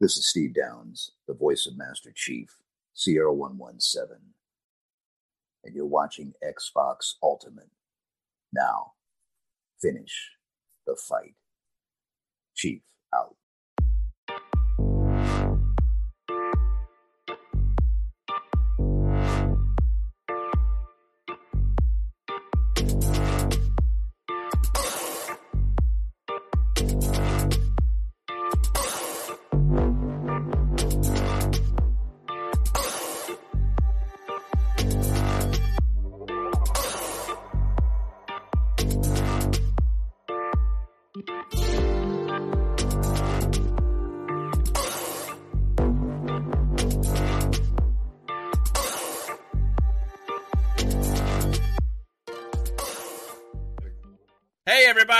This is Steve Downes, the voice of Master Chief, Sierra 117. And you're watching Xbox Ultimate. Now, finish the fight. Chief out.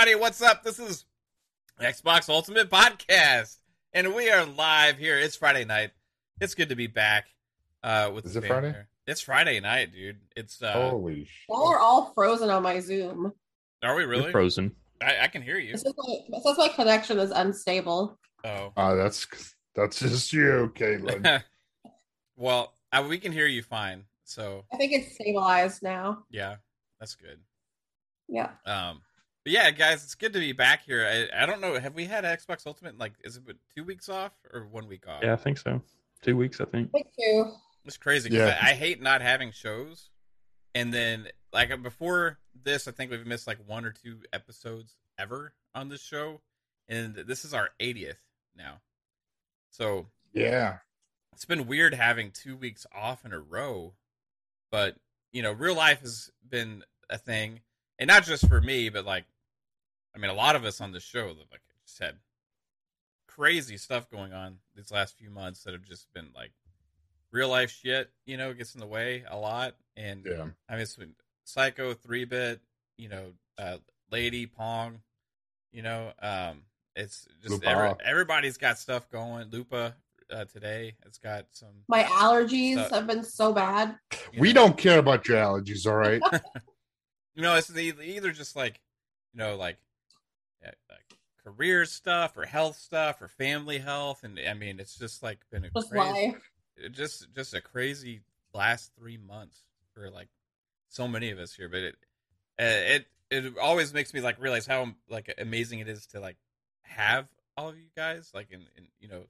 Everybody, what's up? This is Xbox Ultimate Podcast, and we are live here. It's Friday night. It's good to be back. Uh, with Is the it Friday? here. It's Friday night, dude. It's uh, Holy shit. Y'all are all frozen on my Zoom. are we You're really? frozen. I, I can hear you. It says, my, it says my connection is unstable. Oh, Uh, that's that's just you, Caitlin. well, uh, we can hear you fine. So I think it's stabilized now. yeah, that's good. Yeah. Um, but yeah, guys, it's good to be back here. I, I don't know. Have we had Xbox Ultimate like is it two weeks off or one week off? Yeah, I think so. Two weeks, I think. Me too. It's crazy 'cause Yeah. I, I hate not having shows. And then, like before this, I think we've missed like one or two episodes ever on this show, and this is our 80th now. So yeah. it's been weird having two weeks off in a row, but you know, real life has been a thing, and not just for me, but like, I mean, a lot of us on the show, like, I just had crazy stuff going on these last few months that have just been like real life shit. You know, gets in the way a lot, and Yeah. I mean, it's been Psycho, Three Bit, you know, uh, Lady Pong, you know, um, it's just every, everybody's got stuff going. Lupa uh, today, it's got some. My allergies So- have been so bad. you We know, don't care about your allergies, all right? You know, it's either, just like, you know, like, yeah, like career stuff or health stuff or family health, and I mean, it's just like been a Just crazy, life. just just a crazy last three months for like so many of us here but it uh, it it always makes me like realize how like amazing it is to like have all of you guys like and, and you know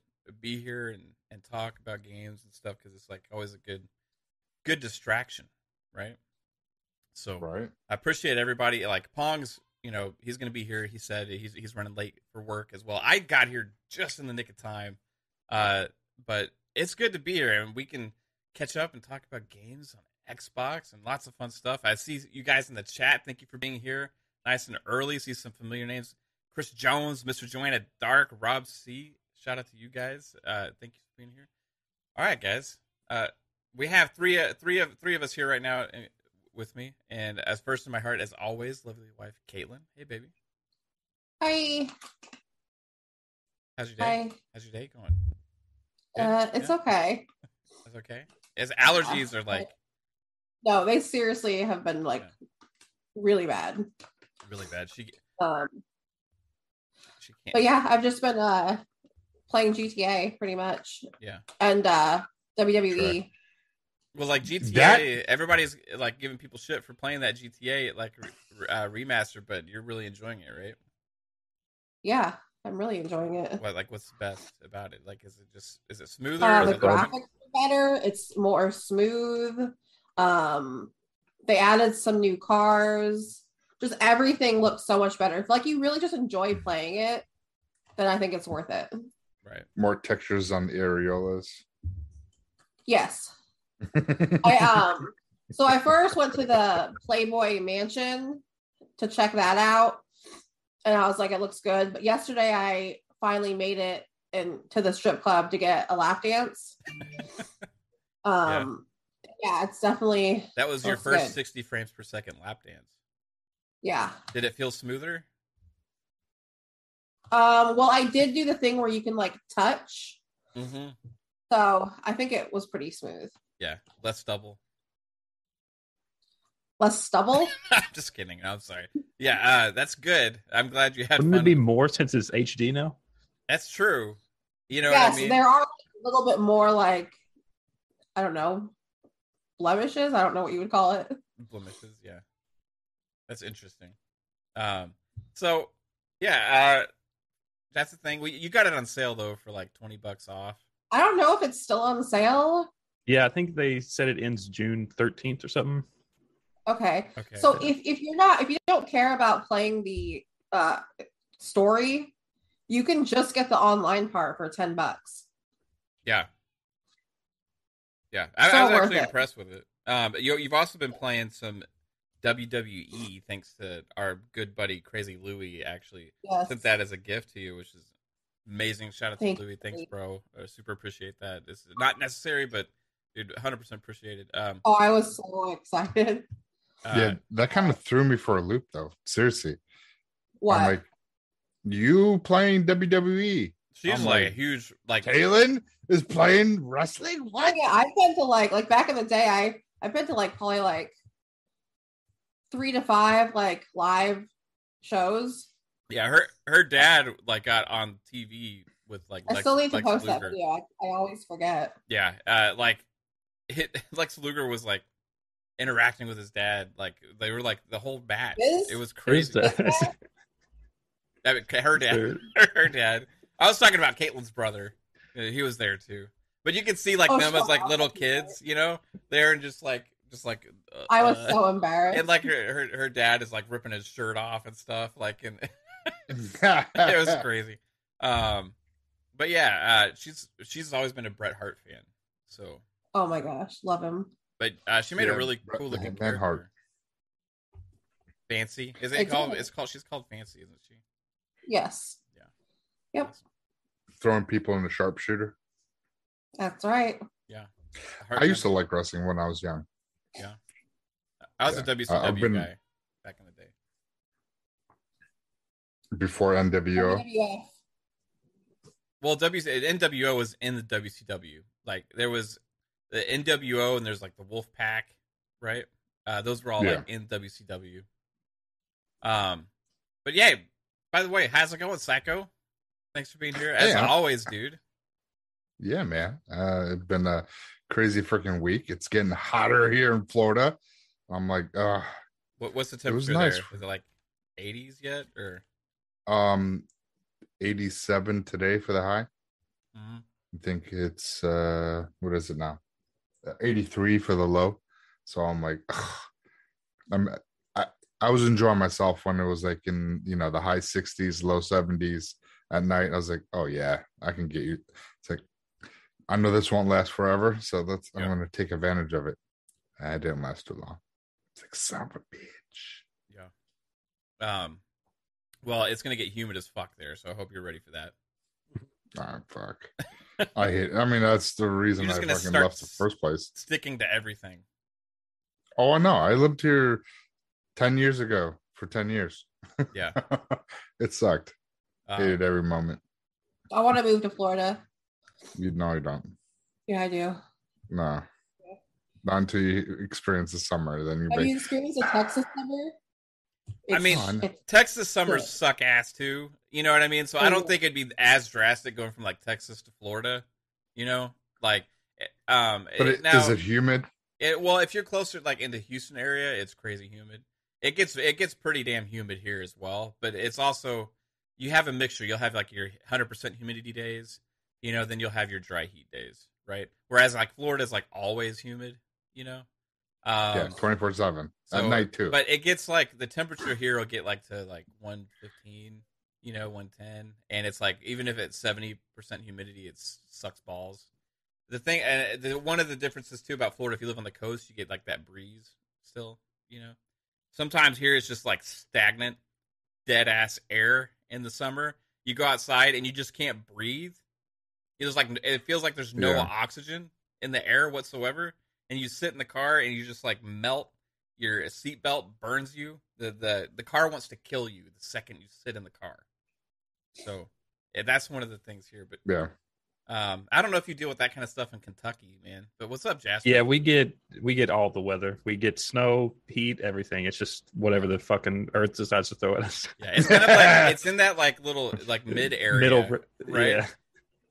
be here and and talk about games and stuff because it's like always a good good distraction right so right. I appreciate everybody. Like Pong's, you know, he's going to be here. He said he's he's running late for work as well. I got here just in the nick of time, uh, but it's good to be here, and we can catch up and talk about games on Xbox and lots of fun stuff. I see you guys in the chat. Thank you for being here, nice and early. See some familiar names: Chris Jones, Mr. Joanna Dark, Rob C. Shout out to you guys. Uh, thank you for being here. All right, guys. Uh, we have three uh, three of three of us here right now with me, and as first in my heart, as always, lovely wife Caitlin. Hey, baby, Hi. how's your day? Hi. How's your day going? Good? Uh, it's Yeah? okay. it's okay. As allergies are like No, they seriously have been like really bad. really bad. She Um, she can't. but yeah, I've just been uh playing GTA pretty much. Yeah. And uh WWE. Well, like GTA, That- everybody's like giving people shit for playing that GTA like re- uh, remaster, but you're really enjoying it, right? Yeah, I'm really enjoying it. What like what's the best about it? Like, is it just is it smoother? Uh, the it graphics are better. It's more smooth. Um, they added some new cars. Just everything looks so much better. If like you really just enjoy playing it, then I think it's worth it. right? More textures on the areolas. Yes. I um so I first went to the Playboy Mansion to check that out. And I was like, it looks good. But yesterday I finally made it into the strip club to get a lap dance. Um yeah, it's definitely That was your first good. 60 frames per second lap dance. yeah. Did it feel smoother? Um well I did do the thing where you can like touch. Mm-hmm. So I think it was pretty smooth. Yeah, less double. Less stubble. I'm just kidding. I'm sorry. Yeah, uh, that's good. I'm glad you had Wouldn't fun. it be more since it's HD now? That's true. You know yes, what I mean? there are a little bit more like I don't know blemishes. I don't know what you would call it. blemishes yeah that's interesting um so yeah uh that's the thing we you got it on sale though for like 20 bucks off I don't know if it's still on sale. Yeah, I think they said it ends June 13th or something. Okay. okay So if, if you're not if you don't care about playing the uh story, you can just get the online part for 10 bucks. yeah yeah I, So I was actually it. impressed with it um but you, you've also been playing some wwe thanks to our good buddy crazy louie actually Yes. sent that as a gift to you which is amazing shout out to Thank louie thanks bro I super appreciate that this is not necessary but dude 100% appreciated um Oh, I was so excited. uh, yeah, that kind of threw me for a loop, though. Seriously, What? I'm like, you playing WWE? she's I'm like, a huge like Caitlin is playing wrestling. What? yeah, I've been to like like back in the day, I I've been to like probably like three to five like live shows. Yeah, her her dad like got on TV with like I Lex, still need to Lex post that video. I, I always forget. Yeah, uh, like it, Lex Luger was like interacting with his dad. Like they were like the whole match. Is- It was crazy. that- I mean, her dad, her dad. I was talking about Caitlin's brother. He was there too. But you could see like Oh, them as like little kids, you know, there and just like just like. Uh, I was uh, so embarrassed. And like her, her her dad is like ripping his shirt off and stuff. Like and it was crazy. Um, but yeah, uh, she's she's always been a Bret Hart fan. So, oh my gosh, love him. but uh, she made Yeah, a really cool looking Hitman character. Hart. Fancy is it called? It's called. She's called Fancy, isn't she? Yes, Yeah. Yep. Throwing people in a sharpshooter. that's right. Yeah. I used to like wrestling when I was young. Yeah. I was yeah. a WCW I- I've been- guy back in the day. Before NWO. WWF. Well, W NWO was in the WCW. Like there was the NWO and there's like the Wolf Pack, right? Uh, those were all Yeah. like in WCW. Um, but yeah. By the way, how's it going, Psycho? Thanks for being here as Yeah. always, dude. Yeah, man. Uh, it's been a crazy freaking week. It's getting hotter here in Florida. I'm like, uh, What, what's the temperature? It was nice. there? Is it like 80s yet, or? um, 87 today for the high. Mhm. I think it's uh, what is it now? Uh, 83 for the low. So I'm like, ugh. I'm I I was enjoying myself when it was like in you know the high 60s, low 70s at night. I was like, oh yeah, I can get you. It's like I know this won't last forever, so let's I'm gonna take advantage of it. And it didn't last too long. It's like son of a bitch. Yeah. Um. Well, it's gonna get humid as fuck there, so I hope you're ready for that. Ah, fuck. I hate. I mean, that's the reason I fucking start left the first place. Sticking to everything. Oh, I know. I lived here ten years ago for ten years. Yeah. it sucked. Um, Hated every moment. I want to move to Florida. You know, you don't. Yeah, I do. No, not until you experience the summer. Then you Have be you experienced a Texas summer? I It's- mean, I know. it's- Texas summers Good. suck ass too. You know what I mean? So I don't Mhm. think it'd be as drastic going from like Texas to Florida. You know, like, eh, um, But it- it, now, is it humid? It, well, if you're closer like in the Houston area, it's crazy humid. It gets it gets pretty damn humid here as well, but it's also you have a mixture. You'll have like your 100% humidity days, you know, then you'll have your dry heat days, right? Whereas like Florida's like always humid, you know. Um, yeah, twenty four seven at night too. But it gets like the temperature here will get like to like 115, you know, 110, and it's like even if it's 70% humidity, it sucks balls. The thing, and the, one of the differences too about Florida, if you live on the coast, you get like that breeze still, you know. Sometimes here it's just like stagnant, dead ass air in the summer. You go outside and you just can't breathe. It's like it feels like there's no Yeah. oxygen in the air whatsoever, and you sit in the car and you just like melt. Your seatbelt burns you. The the the car wants to kill you the second you sit in the car. So yeah, that's one of the things here. But yeah, um, I don't know if you deal with that kind of stuff in Kentucky, man. But what's up, Jasper? Yeah, we get we get all the weather. We get snow, heat, everything. It's just whatever the fucking earth decides to throw at us. yeah. It's kind of like it's in that like little like mid area, Middle, right? Yeah,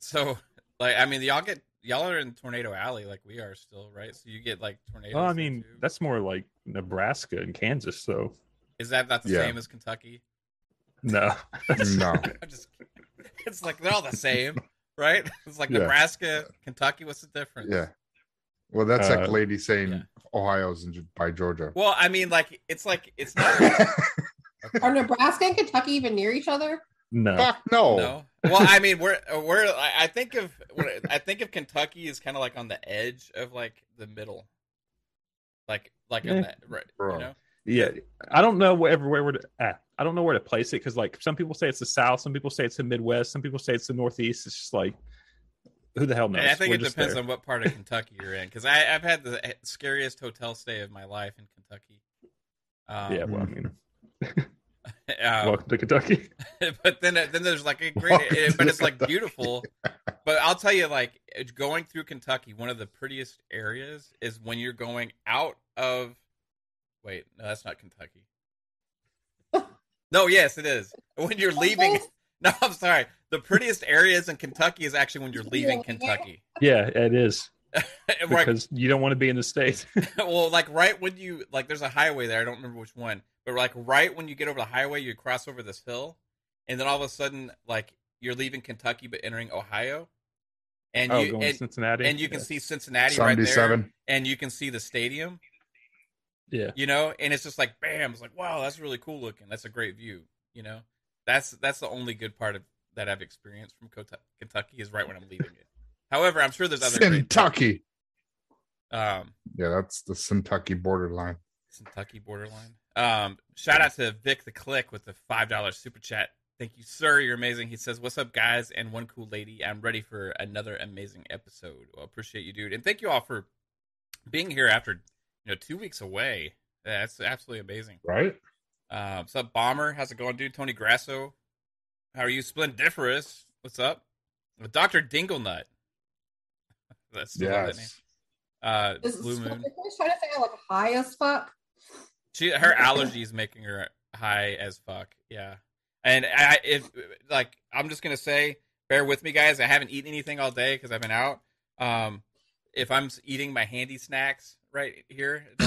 So, like, I mean, y'all get y'all are in Tornado Alley like we are still, right? So you get like tornadoes. Well, I mean, too. that's more like Nebraska and Kansas, though. is that not the Yeah. same as Kentucky? No, No. I'm just, it's like they're all the same, right? It's like Yeah. Nebraska, Kentucky. What's the difference? Yeah. Well, that's like Uh, lady saying yeah. Ohio's in, by Georgia. Well, I mean, like it's like it's not. Are Nebraska and Kentucky even near each other? no. Fuck no. No. Well, I mean, we're we're. I I think of I think of Kentucky is kind of like on the edge of like the middle, like like on Yeah. that right. You know. Yeah, I don't know where where, where to. I don't know where to place it because like some people say it's the South, some people say it's the Midwest, some people say it's the Northeast. It's just like who the hell knows? And I think We're it depends there. on what part of Kentucky you're in, because I've had the scariest hotel stay of my life in Kentucky. Um, yeah, well, I mean, um, welcome to Kentucky. but then then there's like a great, it- but it's like beautiful. But I'll tell you, like going through Kentucky, one of the prettiest areas is when you're going out of. Wait, no, that's not Kentucky. No, yes, it is. When you're leaving. No, I'm sorry. The prettiest areas in Kentucky is actually when you're leaving Kentucky. Yeah, it is And, like, because you don't want to be in the states. well, like right when you like, there's a highway there. I don't remember which one, but like right when you get over the highway, you cross over this hill, and then all of a sudden, like you're leaving Kentucky but entering Ohio, and oh, you going to and, Cincinnati, and you can yeah. see Cincinnati right there, Seventy-seven. and you can see the stadium, Yeah, you know, and it's just like bam, it's like wow, that's really cool looking. That's a great view, you know. That's that's the only good part of that I've experienced from Kentucky is right when I'm leaving it. However, I'm sure there's other Kentucky. um Yeah, that's the Kentucky borderline. Kentucky borderline. Um, shout out to Vic the Click with the five dollar super chat. Thank you, sir. You're amazing. He says, "What's up, guys?" And one cool lady. I'm ready for another amazing episode. Well, appreciate you, dude, and thank you all for being here after you know two weeks away. That's absolutely amazing. Right? Um, what's up, Bomber? How's it going, dude? Tony Grasso. How are you, Splendiferous? What's up? Doctor Dinglenut. That's still that name. Uh, Is Blue Moon. Trying to say I'm like high as fuck? She her allergies making her high as fuck. Yeah, and I if like I'm just gonna say, bear with me, guys. I haven't eaten anything all day because I've been out. Um, if I'm eating my Handi-Snacks right here,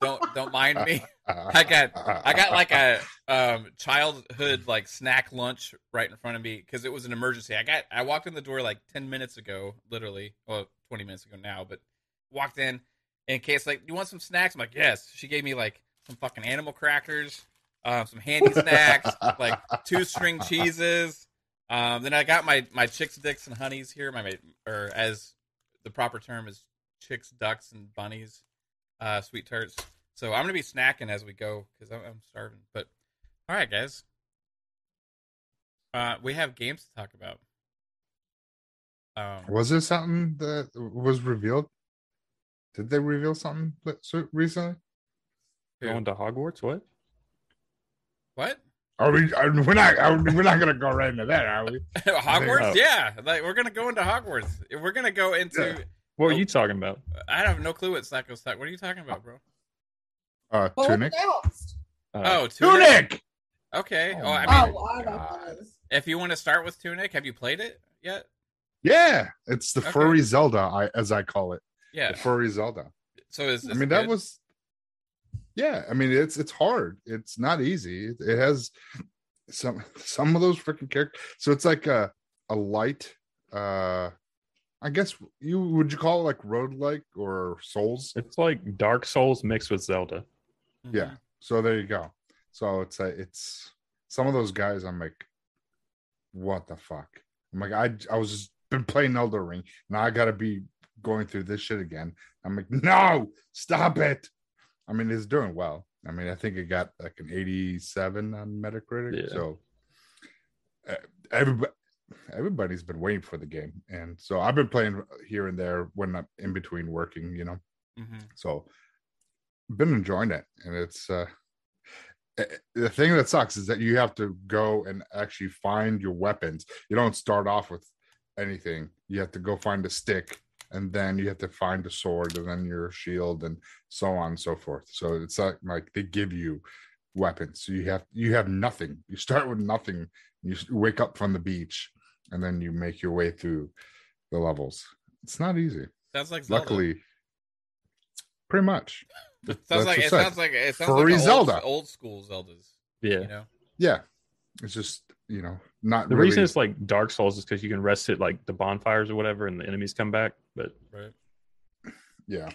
don't don't, mind me. I got I got like a um childhood like snack lunch right in front of me because it was an emergency. I got I walked in the door like ten minutes ago, literally, well twenty minutes ago now, but walked in in case like you want some snacks. I'm like yes. She gave me like some fucking animal crackers, um, some Handi-Snacks, like two string cheeses. Um, then I got my my chicks, dicks, and honeys here. My or as the proper term is chicks, ducks, and bunnies, uh, sweet tarts. So I'm gonna be snacking as we go because I'm, I'm starving. But all right, guys, uh, we have games to talk about. Um, Was there something that was revealed? Did they reveal something li- so- recently? who? going to Hogwarts. What? what? Are we? Are, we're not. Are, we're not going to go right into that, are we? Hogwarts? Oh. Yeah, like we're gonna go into Hogwarts. We're gonna go into. Yeah. What are you talking about? I have no clue what Psycho's talking. What are you talking about, bro? Uh, What was tunic. announced? Uh, Oh, Tunic. Tunic. Okay. Oh Oh, I my mean, oh, I don't know what that is. if you want to start with Tunic, have you played it yet? Yeah, it's the Okay. furry Zelda, I as I call it. Yeah. The furry Zelda. So is I is mean, it that good? was. Yeah, I mean, it's it's hard. It's not easy. It, it has some some of those freaking characters. So it's like a a light. uh I guess you would you call it like rogue-like or Souls? it's like Dark Souls mixed with Zelda. Mm-hmm. Yeah. So there you go. So it's a, it's some of those guys. I'm like, what the fuck? I'm like, I I was just been playing Elder Ring. Now I gotta be going through this shit again. I'm like, no, stop it. I mean, it's doing well. I mean, I think it got like an 87 on Metacritic. Yeah. So uh, everybody everybody's been waiting for the game, and so I've been playing here and there when I'm in between working. You know, hmm so been enjoying it, and it's uh eh, the thing that sucks is that you have to go and actually find your weapons. You don't start off with anything. You have to go find a stick, and then you have to find a sword, and then your shield, and so on and so forth. So it's like like they give you weapons. So you have you have nothing. You start with nothing. You wake up from the beach, and then you make your way through the levels. It's not easy. Sounds like Zelda. Luckily, pretty much. It sounds that's like it said. sounds like it sounds Furry like Zelda. Old, old school Zeldas. Yeah. You know. Yeah, it's just you know not The really, reason it's like Dark Souls is because you can rest it like the bonfires or whatever, and the enemies come back. But Right. yeah.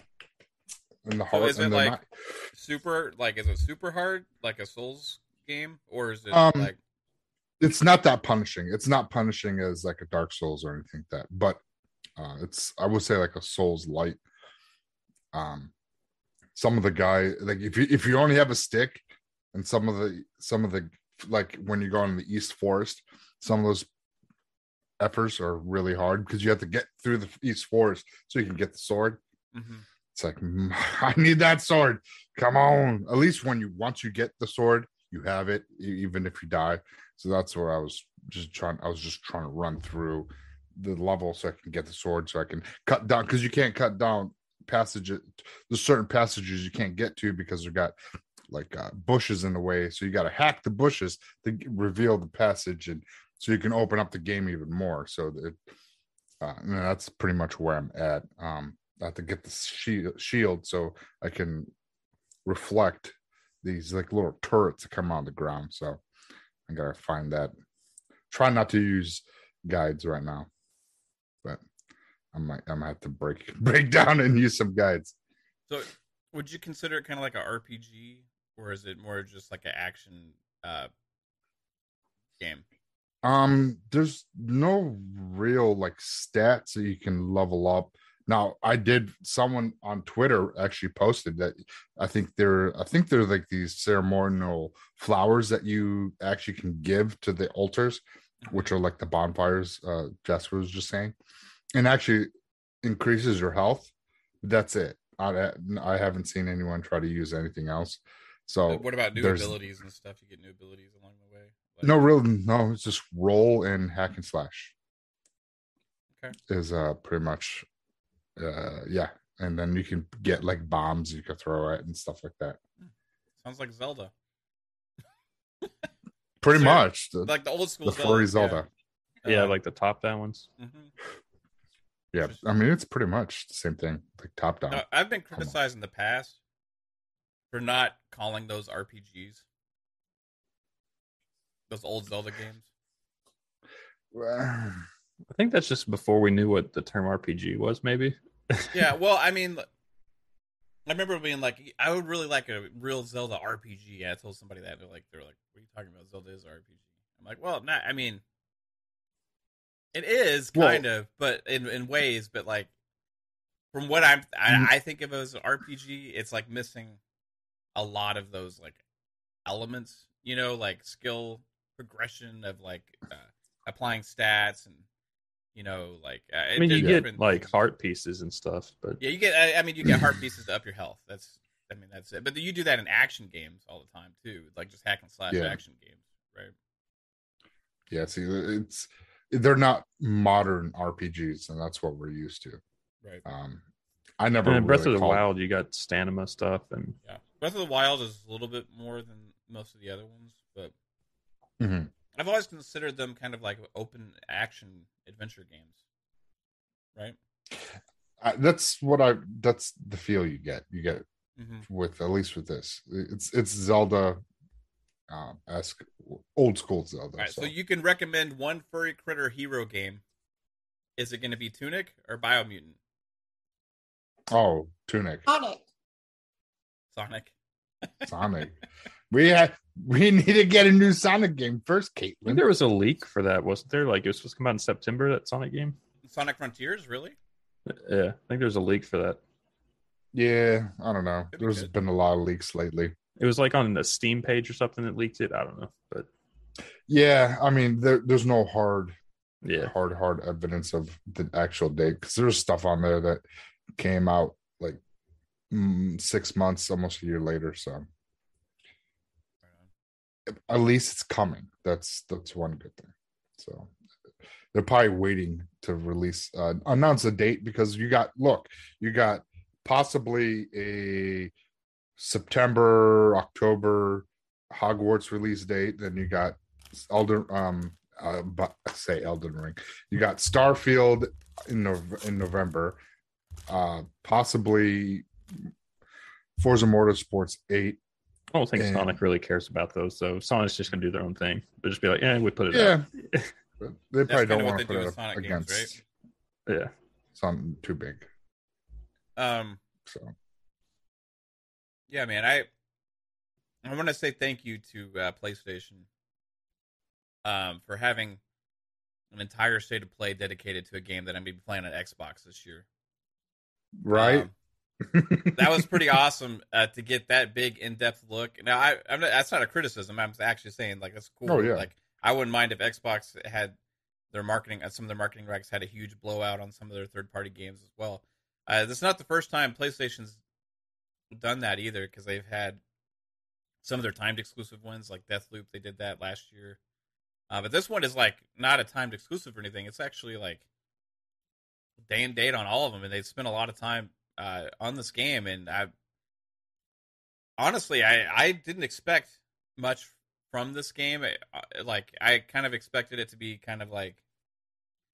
And the So is it like not- super like is it super hard like a Souls game or is it Um, like it's not that punishing. It's not punishing as like a Dark Souls or anything like that, but uh it's I would say like a Souls light. Um some of the guy like if you if you only have a stick and some of the some of the like when you go in the East Forest, some of those efforts are really hard because you have to get through the East Forest so you can get the sword. mhm. It's like "Mm, I need that sword. Come on. At least when you once you get the sword, you have it, even if you die. So that's where I was just trying. I was just trying to run through the level so I can get the sword, so I can cut down because you can't cut down passages. There's certain passages you can't get to because they've got like uh, bushes in the way. So you got to hack the bushes to reveal the passage, and so you can open up the game even more. So that uh, that's pretty much where I'm at. Um, I have to get the shield so I can reflect these like little turrets that come out of the ground. So I gotta find that. Try not to use guides right now, but I might I might have to break break down and use some guides. so would you consider it kind of like a RPG or is it more just like an action uh game? Um, there's no real like stats that you can level up. Now, I did someone on Twitter actually posted that I think they're I think they're like these ceremonial flowers that you actually can give to the altars, which are like the bonfires uh Jess was just saying, and actually increases your health. That's it. I I haven't seen anyone try to use anything else. So what about new abilities and stuff? You get new abilities along the way. Like- no real no it's just roll and hack and slash Okay. is uh pretty much uh yeah and then you can get like bombs you can throw at and stuff like that Sounds like Zelda. pretty Sure. much the, Like the old school the furry Zeldas, zelda yeah, Uh, like the top down ones. mhm. yeah i mean it's pretty much the same thing like top down Now, I've been Come criticized in the past for not calling those RPGs. Those old Zelda games. I think that's just before we knew what the term RPG was. Maybe. Yeah, well, I mean, I remember being like, I would really like a real Zelda RPG. I told somebody that they're like, they're like, what are you talking about? Zelda is RPG. I'm like, well, not. I mean, it is Well- kind of, but in in ways, but like from what I'm, Mm. I, I think of as an RPG, it's like missing a lot of those like elements. You know, like skill progression of like uh, applying stats and you know, like uh, I mean, you get different like things. heart pieces and stuff, but Yeah, you get. I, I mean, you get heart pieces to up your health. That's. I mean, that's it. But you do that in action games all the time too, like just hack and slash Yeah. action games, right? yeah see it's they're not modern rpgs and that's what we're used to Right. um i never and in Breath really of the called- Wild, you got stamina stuff, and Yeah. Breath of the Wild is a little bit more than most of the other ones, but Mhm. I've always considered them kind of like open action adventure games, right? I, that's what i that's the feel you get you get hmm with at least with this it's it's zelda um esque old school zelda All right. So. so. you can recommend one furry critter hero game. Is it going to be Tunic or Biomutant? oh tunic Sonic. Sonic. Sonic. we had we need to get a new Sonic game first, I think Caitlin. there was a leak for that, wasn't there? Like it was supposed to come out in September. That Sonic game. Sonic Frontiers, really? Yeah, I think there's a leak for that. Yeah, I don't know. Could be There's good. been a lot of leaks lately. It was like on the Steam page or something that leaked it. I don't know, but Yeah, I mean, there, there's no hard, yeah, hard, hard evidence of the actual date because there's stuff on there that came out like mm, six months, almost a year later. So Right on. At least it's coming. That's that's one good thing. So they're probably waiting to release uh, announce a date because you got look, you got possibly a September, October Hogwarts release date. Then you got Elder um uh but say Elden Ring. You got Starfield in Nov- in November, uh, possibly Forza Motorsports Eight. I don't think And- Sonic really cares about those, So Sonic's just gonna do their own thing. They'll just be like, "Yeah, we put it Yeah, out." they probably kinda don't want to put do it with up games, against yeah. something too big. Um, So yeah, man, I I want to say thank you to uh, PlayStation um, for having an entire state of play dedicated to a game that I'm gonna be playing on Xbox this year. right. Um, that was pretty awesome uh, to get that big in-depth look. Now, I, I'm not, that's not a criticism. I'm actually saying like that's cool. Oh, yeah. Like I wouldn't mind if Xbox had their marketing, uh, some of their marketing racks had a huge blowout on some of their third-party games as well. Uh, this is not the first time PlayStation's done that either, because they've had some of their timed exclusive ones, like Deathloop. They did that last year, uh, but this one is like not a timed exclusive or anything. It's actually like day and date on all of them, and they spent a lot of time uh, on this game. And I honestly, I I didn't expect much from this game. I- Like I kind of expected it to be kind of like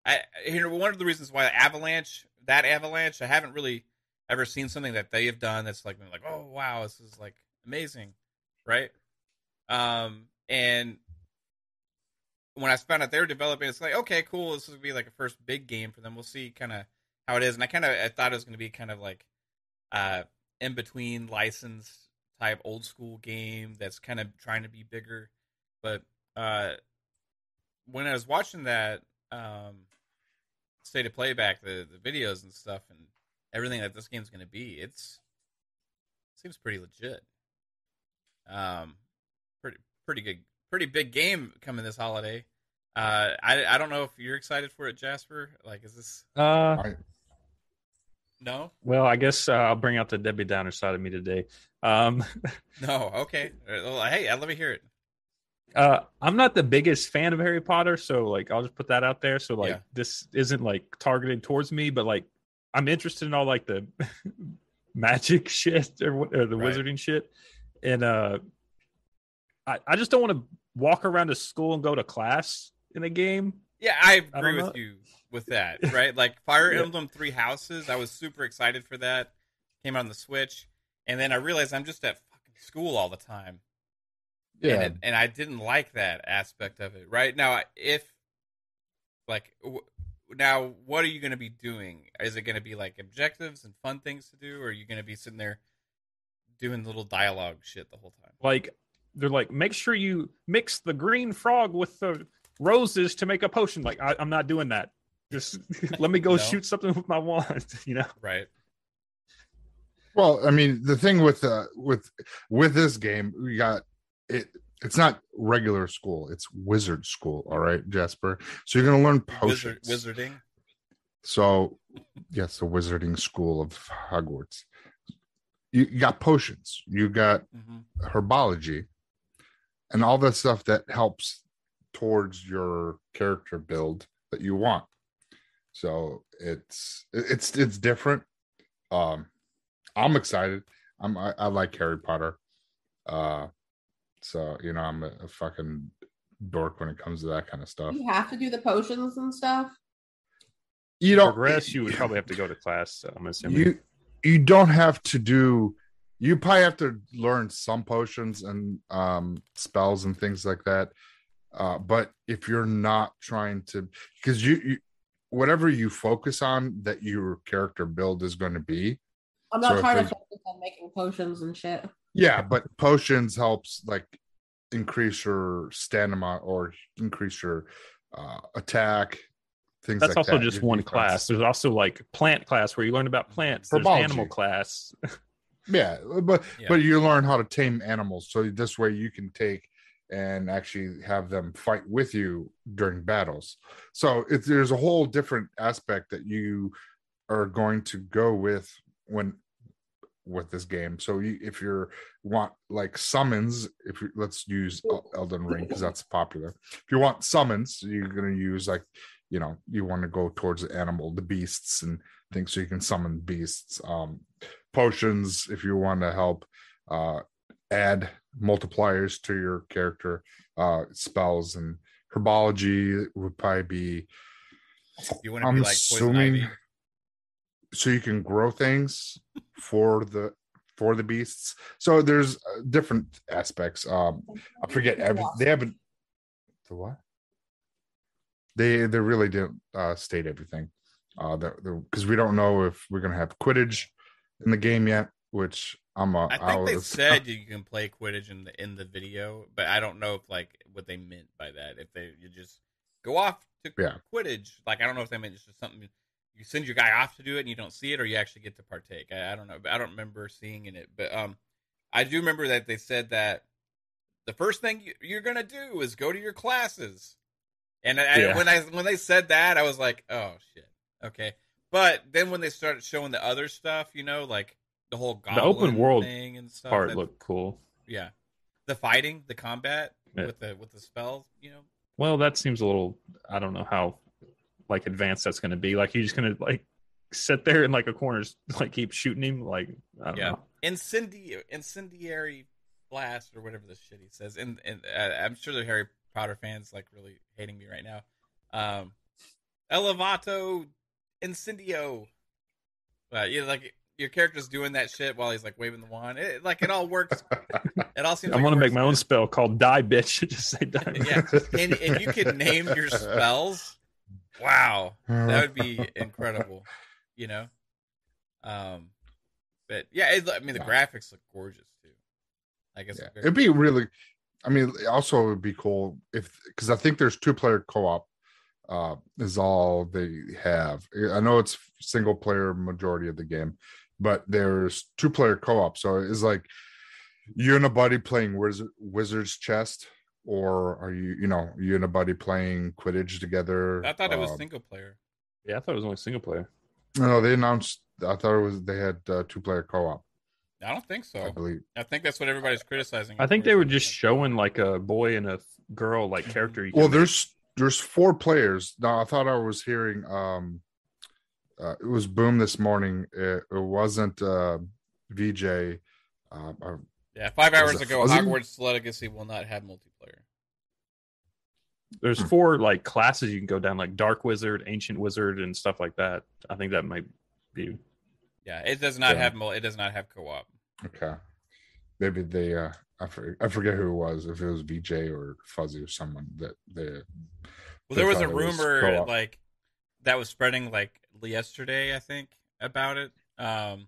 I you know one of the reasons why Avalanche that Avalanche I haven't really ever seen something that they have done that's like like oh wow this is like amazing, right? Um and when I found out they were developing, it's like okay, cool. This is gonna be like a first big game for them. We'll see kind of how it is. And I kind of I thought it was gonna be kind of like uh in between licensed type old school game that's kind of trying to be bigger. But uh when I was watching that um state of playback, the the videos and stuff and everything that this game's gonna be, it's seems pretty legit. Um pretty pretty good pretty big game coming this holiday. Uh I I don't know if you're excited for it, Jasper. Like is this Uh, I, no? well, I guess uh, I'll bring out the Debbie Downer side of me today. Um, No, okay. Uh, Well, hey, let me hear it. uh, I'm not the biggest fan of Harry Potter, so like I'll just put that out there. So like Yeah. this isn't like targeted towards me, but like I'm interested in all like the magic shit or, or the Right. wizarding shit, and uh, I I just don't want to walk around to school and go to class in a game. Yeah, I I agree don't with you with that, right? Like Fire Yeah. Emblem Three Houses, I was super excited for that. Came out on the Switch, and then I realized I'm just at fucking school all the time, yeah, and, it, and I didn't like that aspect of it. Right now, if like w- now, what are you going to be doing? Is it going to be like objectives and fun things to do, or are you going to be sitting there doing little dialogue shit the whole time? Like they're like, make sure you mix the green frog with the roses to make a potion. Like I, I'm not doing that. Just let me go No. shoot something with my wand. You know. Right? Well, I mean, the thing with uh with with this game, we got it. It's not regular school; it's wizard school. All right, Jasper. So you're gonna learn Wizard, potions. wizarding. So, yes, the wizarding school of Hogwarts. You, you got potions. You got hmm herbology, and all the stuff that helps towards your character build that you want. So it's it's it's different. Um, I'm excited. I'm I, I like Harry Potter. Uh, so you know I'm a, a fucking dork when it comes to that kind of stuff. You have to do the potions and stuff. You don't progress, you would probably have to go to class. So I'm assuming. you you don't have to do you probably have to learn some potions and um spells and things like that uh but if you're not trying to because you, you whatever you focus on that your character build is going to be I'm not if trying to focus on making potions and shit. yeah but potions helps like increase your stamina or increase your uh attack things That's like also that, just your one defense. class. There's also like plant class where you learn about plants. There's Herbology. animal class. Yeah, but Yeah. but you learn how to tame animals, so this way you can take and actually have them fight with you during battles. So there's a whole different aspect that you are going to go with when with this game. So you, if you're want like summons, if you let's use Elden Ring because that's popular. If you want summons, you're going to use like you know you want to go towards the animal, the beasts and things, so you can summon beasts. Um, potions if you want to help uh, add multipliers to your character, uh, spells and herbology would probably be. You want to be like assuming so you can grow things for the for the beasts. So there's uh, different aspects. Um, I forget every they haven't the what they they really didn't uh, state everything. Uh, because we don't know if we're gonna have Quidditch in the game yet, which I'm a. I think they said you can play Quidditch in the in the video, but I don't know if like what they meant by that. If they you just go off to Yeah. Quidditch, like I don't know if they meant it's just something you send your guy off to do it and you don't see it, or you actually get to partake. I, I don't know, but I don't remember seeing in it. But um, I do remember that they said that the first thing you, you're gonna do is go to your classes. And I, Yeah. when I when they said that, I was like, oh shit, okay. But then when they started showing the other stuff, you know, like the whole goblin open world thing and stuff, Part that- looked cool. yeah, the fighting, the combat Yeah. with the with the spells, you know. Well, that seems a little. I don't know how like advanced that's going to be. Like, you're just going to like sit there in like a corner, like keep shooting him. Like, I don't Yeah. know. Incendi- incendiary blast or whatever this shit he says. And and uh, I'm sure the Harry Potter fans like really hating me right now. Um, Elevato incendio. But yeah, like your character's doing that shit while he's like waving the wand. It, like it all works. It all seems. I'm like going to make works my own spell called Die Bitch. just say Die. Yeah, and if you could name your spells, wow, that would be incredible. You know, um, but yeah, it, I mean the Yeah. graphics look gorgeous too. I guess Yeah. It'd be really, I mean, also it would be cool if because I think there's two player co op uh, is all they have. I know it's single player majority of the game, but there's two player co op. So it's like you and a buddy playing Wizard, Wizard's Chess, or are you, you know, you and a buddy playing Quidditch together? I thought it was Um, single player. Yeah, I thought it was only single player. no, they announced. I thought it was they had uh, two player co op. I don't think so. I believe. I think that's what everybody's criticizing. I think they were just showing like a boy and a girl like character. you well there's there's four players now i thought i was hearing um uh, it was boom this morning it, it wasn't uh vj uh, Yeah, five hours ago, Fuzzy? Hogwarts Legacy will not have multiplayer. there's Hmm. four like classes you can go down, like Dark Wizard, Ancient Wizard, and stuff like that. I think that might be. Yeah, it does not Yeah. have it does not have co-op. okay maybe they uh I forget, I forget who it was if it was vj or fuzzy or someone that they Well, They there was a thought it was rumor like that was spreading like yesterday, I think, about it. Um,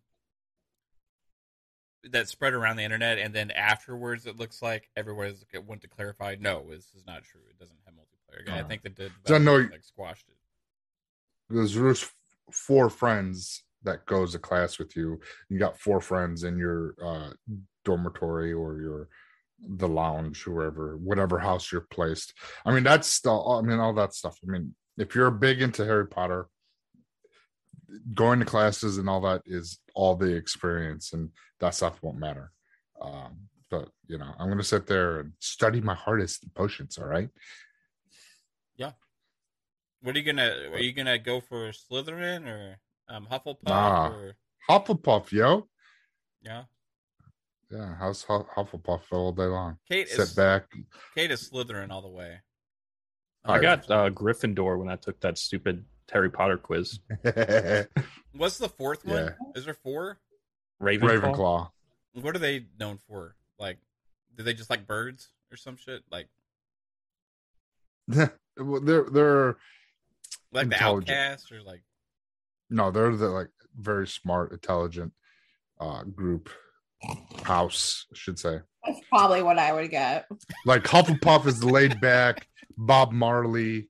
that spread around the internet, and then afterwards, it looks like everybody's went to clarify. No, this is not true. It doesn't have multiplayer. And I think that the So I know- like squashed it. there's four friends that goes to class with you you got four friends in your uh dormitory or your the lounge wherever whatever house you're placed i mean that's still i mean all that stuff i mean if you're big into harry potter going to classes and all that is all the experience and that stuff won't matter um but you know i'm gonna sit there and study my hardest potions all right yeah What are you gonna? Are you gonna go for Slytherin or um, Hufflepuff? Nah. Or hufflepuff yo yeah, yeah how's Hu- hufflepuff all day long Kate sit is back Kate is Slytherin all the way. I got uh, Gryffindor when I took that stupid Harry Potter quiz. What's the fourth one? Yeah. Is there four? Ravenclaw. Ravenclaw. What are they known for? Like, do they just like birds or some shit? Like, well, they're they're like the Intelligent. outcast or like? no, they're the like very smart, intelligent uh group house, I should say. That's probably what I would get. Like Hufflepuff is the laid back Bob Marley,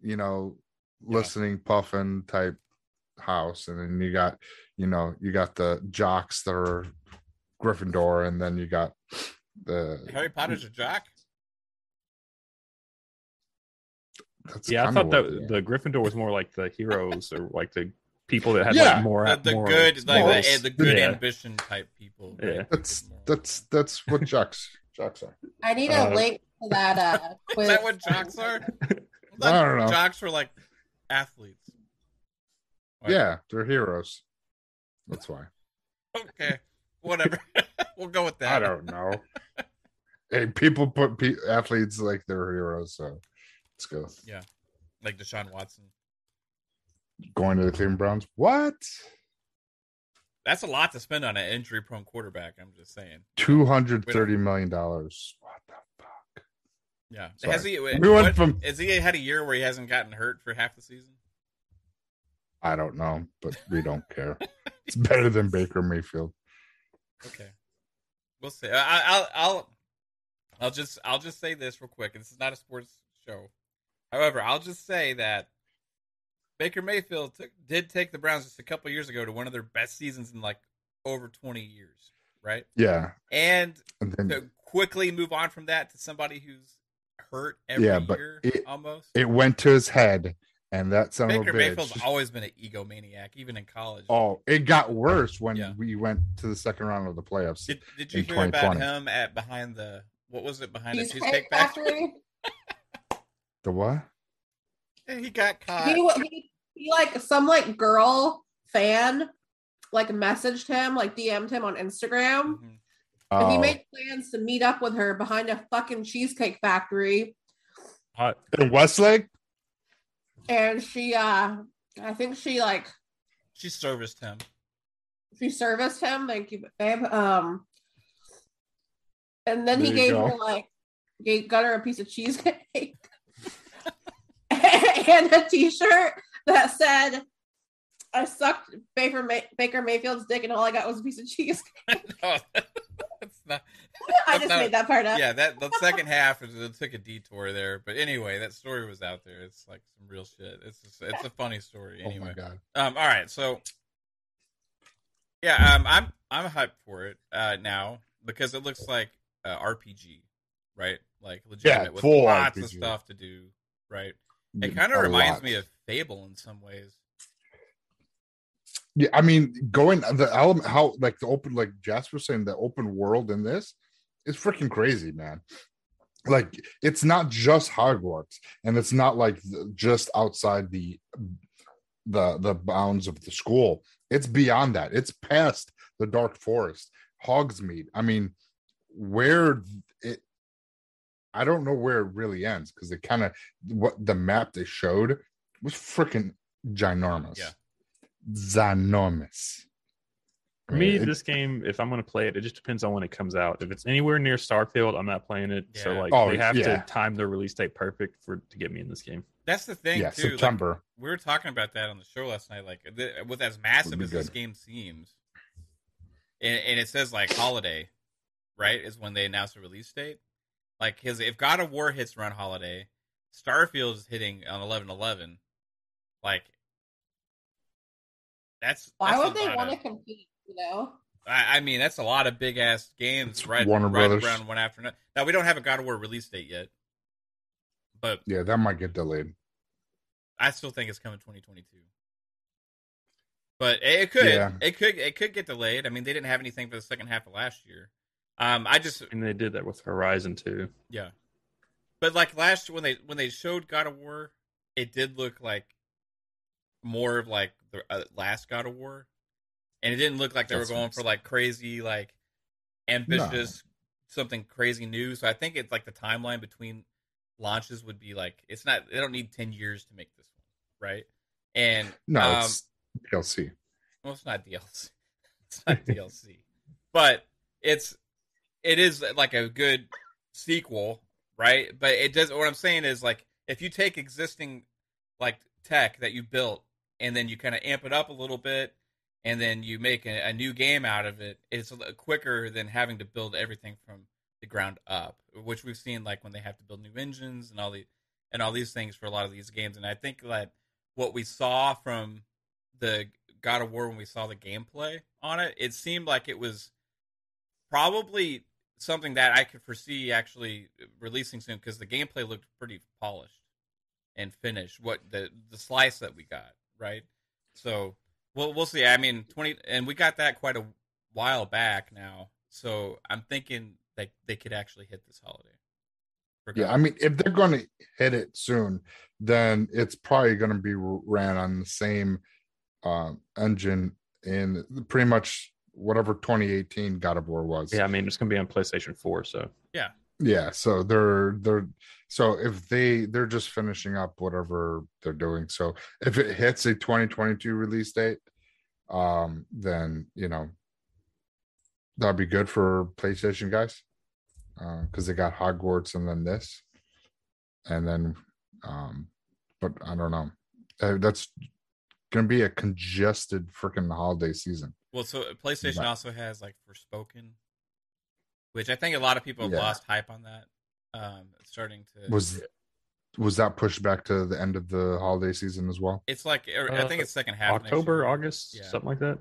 you know, Yeah. listening, puffing type house, and then you got, you know, you got the jocks that are Gryffindor, and then you got the Harry Potter's a jock. That's Yeah, I thought that what they the Gryffindor was more like the heroes or like the people that had Yeah. like more The, the more good, like the, the good Yeah. ambition type people. right? Yeah. that's that's that's what jocks jocks are. I need a Uh, link to that uh, Is that what jocks are? I don't know. Jocks are like athletes. Yeah, they're heroes. That's why. Okay. Whatever. we'll go with that. I don't know. hey, people put pe- athletes like they're heroes, so Let's go. Yeah, like Deshaun Watson. Going to the Cleveland Browns. What? That's a lot to spend on an injury-prone quarterback. I'm just saying. Two hundred thirty million dollars. What the? Yeah. Sorry. Has he? We what- went from- Has he had a year where he hasn't gotten hurt for half the season? I don't know, but we don't care. It's better than Baker Mayfield. Okay. We'll see. I, I'll I'll I'll just I'll just say this real quick. This is not a sports show. However, I'll just say that Baker Mayfield took, did take the Browns just a couple years ago to one of their best seasons in like over 20 years, right? Yeah, And and then to quickly move on from that to somebody who's hurt every Yeah, but year it- almost. it went to his head, and that son Baker of a Mayfield's bitch. always been an egomaniac, even in college. Oh, it got worse when Yeah. we went to the second round of the playoffs. Did, did you in hear about him at behind the what was it behind the Cheesecake cheesecake factory? Factory. the what? And he got caught. He, he, he like some like girl fan like messaged him, like DM'd him on Instagram. Mm-hmm. And he Oh, made plans to meet up with her behind a fucking cheesecake factory. Hot. in Westlake. And she uh I think she like She serviced him. she serviced him. Thank you, babe. Um and then he There you gave go. her like gave got her a piece of cheesecake and a t-shirt that said I sucked Baker May- Baker Mayfield's dick and all I got was a piece of cheese. no, that's not. I just not- made that part up. Yeah, that the second half is- it took a detour there, but anyway, that story was out there. It's like some real shit. It's just, it's a funny story. Oh Anyway, my god! um, all right, so yeah, um, I'm I'm hyped for it uh now because it looks like uh, RPG, right? Like legitimate with full lots of stuff to do, right? It kind of reminds lot. me of Fable in some ways. Yeah, I mean, going the element how like the open like Jasper saying the open world in this is freaking crazy, man. Like it's not just Hogwarts, and it's not like the- just outside the the the bounds of the school. It's beyond that. It's past the Dark Forest, Hogsmeade. I mean, where it. I don't know where it really ends because it kind of what the map they showed was freaking ginormous. Yeah. Ginormous. For me, It- this game, if I'm going to play it, it just depends on when it comes out. If it's anywhere near Starfield, I'm not playing it. So like Oh, they have yeah. to time the release date perfect for to get me in this game. That's the thing yeah, too. like, September. we were talking about that on the show last night. Like, the, with as massive be as this game seems, and, and it says like holiday, right? Is when they announce the release date. Like, his if God of War hits around holiday, Starfield is hitting on eleven eleven. Like, that's Why that's would they want to compete? You know, I, I mean, that's a lot of big ass games right, Warner right Brothers. around one afternoon. Now we don't have a God of War release date yet, but Yeah, that might get delayed. I still think it's coming 2022. But it it could, Yeah. it could, it could get delayed. I mean, they didn't have anything for the second half of last year. Um, I just, And they did that with Horizon too. yeah. But like last when they when they showed God of War, it did look like more of like the uh, last God of War, and it didn't look like they That's were going for like crazy, like ambitious, No. something crazy new. So I think it's like the timeline between launches would be like it's not. They don't need ten years to make this one, right? And No, um, it's DLC. well, it's not DLC. It's not DLC, but it's it is like a good sequel, right? But it does. What I'm saying is like if you take existing like tech that you built and then you kind of amp it up a little bit, and then you make a, a new game out of it, it's quicker than having to build everything from the ground up, which we've seen like when they have to build new engines and all the and all these things for a lot of these games. And I think that what we saw from the God of War when we saw the gameplay on it, it seemed like it was probably something that I could foresee actually releasing soon because the gameplay looked pretty polished and finished. What the the slice that we got, right? So we'll we'll see. I mean, twenty, and we got that quite a while back now. So I'm thinking that they could actually hit this holiday. Yeah, I mean, if they're going to hit it soon, then it's probably going to be ran on the same um, engine in pretty much whatever 2018 God of War was. Yeah, I mean it's going to be on PlayStation 4, so Yeah, so they're they're so if they they're just finishing up whatever they're doing. So if it hits a 2022 release date, um, then you know that'd be good for PlayStation guys because they got Hogwarts and then this, and then um, but I don't know. Uh, that's gonna be a congested freaking holiday season. Well, so PlayStation Right. also has like Forspoken, which I think a lot of people have Yeah. lost hype on that. Um, starting to Was was that pushed back to the end of the holiday season as well? It's like er, I think Uh, it's second half. October, year. August, Yeah. something like that.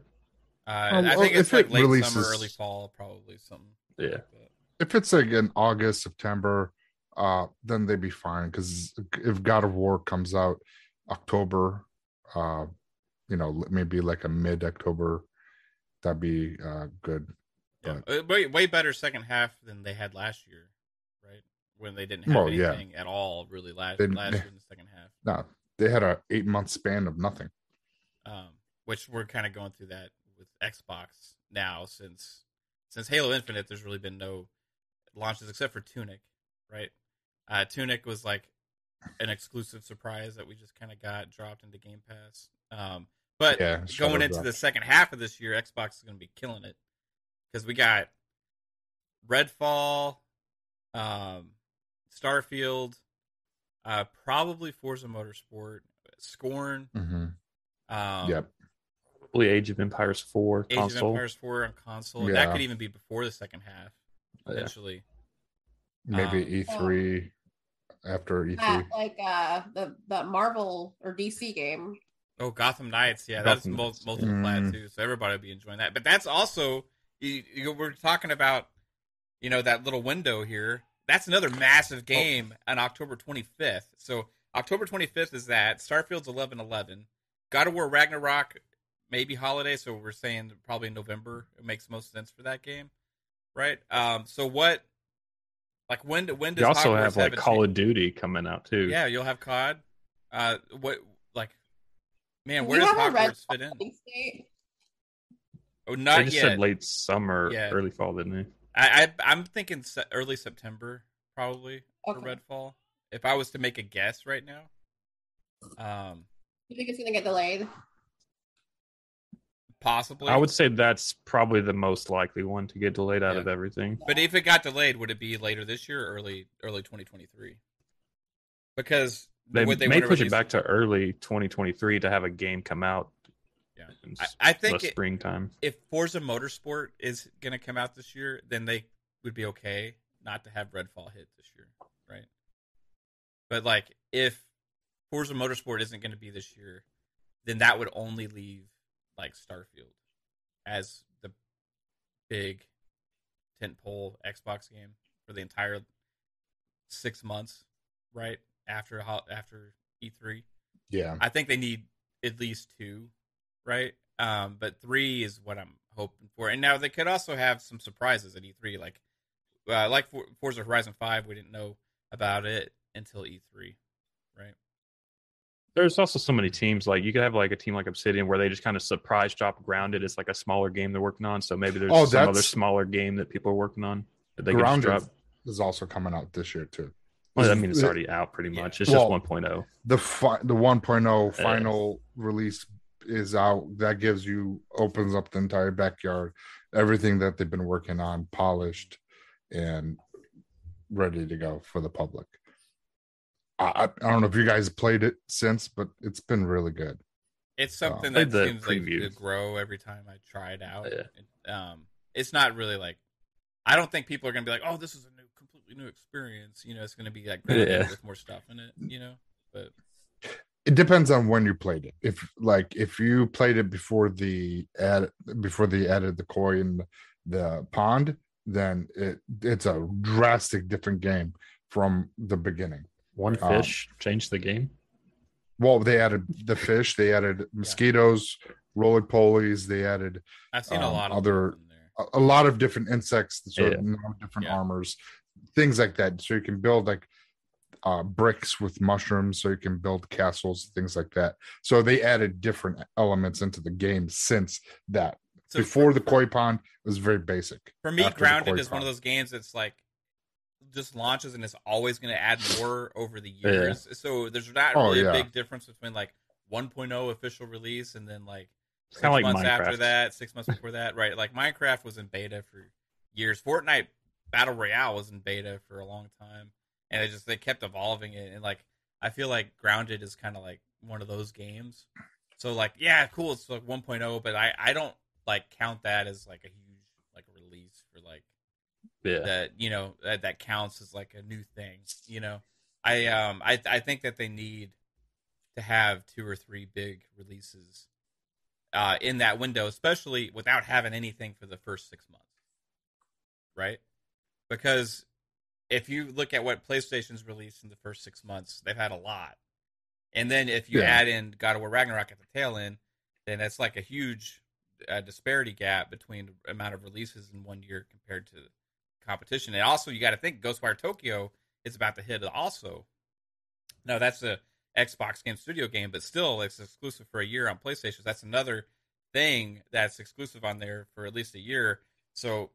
Uh, Um, I well, think it's if like it late summer, releases- early fall, probably something. Yeah. like that. if it's like in August, September, uh, then they'd be fine. Because if God of War comes out October, uh, you know, maybe like a mid October, that'd be uh good. Yeah, Uh, way way better second half than they had last year, right? When they didn't have Well, yeah. anything at all really last They- last year in the second half. No, they had a eight month span of nothing. um, which we're kind of going through that with Xbox now since since Halo Infinite. There's really been no launches except for Tunic, right? Uh, Tunic was like an exclusive surprise that we just kind of got dropped into Game Pass. Um, but Yeah, going into Drop. the second half of this year, Xbox is going to be killing it because we got Redfall, um, Starfield, uh, probably Forza Motorsport, Scorn. Mhm. Um, yep. Probably Age of Empires 4 Age console. of Empires 4 on console. and That could even be before the second half, Yeah. Maybe um, E three after E That, three. like uh the the Marvel or DC game. Oh, Gotham Knights. Yeah, that's Gotham mul- Knights, multiple yeah. plat Mm. too. So everybody will be enjoying that. But that's also, you, you, we're talking about, you know, that little window here. That's another massive game on October 25th. So October 25th is that. Starfield's 11 11. God of War Ragnarok, maybe holiday. So we're saying probably November. It makes most sense for that game. Right? Um. So what, like, when, when does You also Hogwarts have like a Call of Duty coming out too. Yeah, you'll have COD. Uh, what, like, man, where you does have a Hogwarts fit in? release date? Oh, they not just yet. said late summer, Yeah. early fall, didn't they? I, I I'm thinking se- early September probably for Okay. Redfall. If I was to make a guess right now, um, You think it's gonna get delayed? possibly. I would say that's probably the most likely one to get delayed out Yeah. of everything. but if it got delayed, would it be later this year or early early 2023? Because They, would may wanna push it back to early 2023 to have a game come out. Yeah. in I, s- I the think it, springtime. if Forza Motorsport is going to come out this year, then they would be okay not to have Redfall hit this year, right? But like if Forza Motorsport isn't going to be this year, then that would only leave like Starfield as the big tentpole Xbox game for the entire six months, right after after E3. Yeah. I think they need at least two, right? Um, but three is what I'm hoping for. And now they could also have some surprises at E3, like uh, like For- Forza Horizon Five. We didn't know about it until E3, right? There's also so many teams like you could have like a team like Obsidian where they just kind of surprise drop grounded. It's like a smaller game they're working on. So maybe there's Oh, some other smaller game that people are working on that they can Grounded drop. is also coming out this year too. Well, I mean, it's already out pretty Yeah. much. It's Well, just 1.0. the fi- the 1.0 Yeah. final release is out that gives you opens up the entire backyard everything that they've been working on polished and ready to go for the public I, I I don't know if you guys played it since but it's been really good It's something Played that the seems like to grow every time I try it out. Yeah. It- um, it's not really like I don't think people are gonna be like, "Oh, this is a new, completely new experience." You know, it's gonna be like grounded Yeah. with more stuff in it. You know, but it depends on when you played it if like if you played it before the ad before they added the koi in the pond then it it's a drastic different game from the beginning One Um, fish changed the game. Well, they added the fish, they added mosquitoes, roly polies, they added I've seen a Um, lot of other- them in there. a, a lot of different insects, so Yeah. now different Yeah. armors, things like that. So you can build like uh, bricks with mushrooms, so you can build castles, things like that. So they added different elements into the game since that. So Before for- the koi pond, it was very basic. For me, After Grounded koi is one of those games that's like just launches and it's always going to add more over the years. So there's not Oh, really yeah. a big difference between like 1.0 official release and then like six kind of like months Minecraft. after that, six months before that, right? Like Minecraft was in beta for years. Fortnite Battle Royale was in beta for a long time, and it just they kept evolving it. And like I feel like Grounded is kind of like one of those games. So like yeah, cool, it's like 1.0, but I I don't like count that as like a huge like release for like Yeah. that you know that, that counts as like a new thing you know i um i i think that they need to have two or three big releases uh in that window especially without having anything for the first six months right because if you look at what playstation's released in the first six months they've had a lot and then if you Yeah. add in god of war ragnarok at the tail end then that's like a huge uh, disparity gap between the amount of releases in one year compared to competition. And also, you got to think Ghostwire Tokyo is about to hit also. No, that's a Xbox Game Studio game, but still, it's exclusive for a year on PlayStation. That's another thing that's exclusive on there for at least a year. So,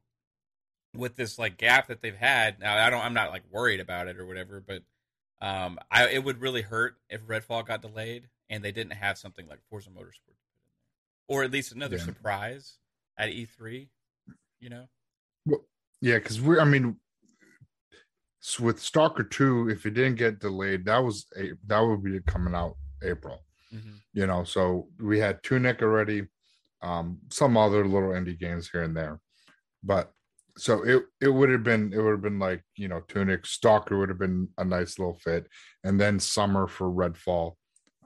with this like gap that they've had, now I don't, I'm not like worried about it or whatever, but um, I it would really hurt if Redfall got delayed and they didn't have something like Forza Motorsport, or at least another Yeah. surprise at E3. You know, Yeah, because we're I mean with Stalker 2, if it didn't get delayed, that was a that would be coming out April. You know, so we had Tunic already, um, some other little indie games here and there. But so it it would have been it would have been like, you know, Tunic, Stalker would have been a nice little fit, and then summer for Redfall,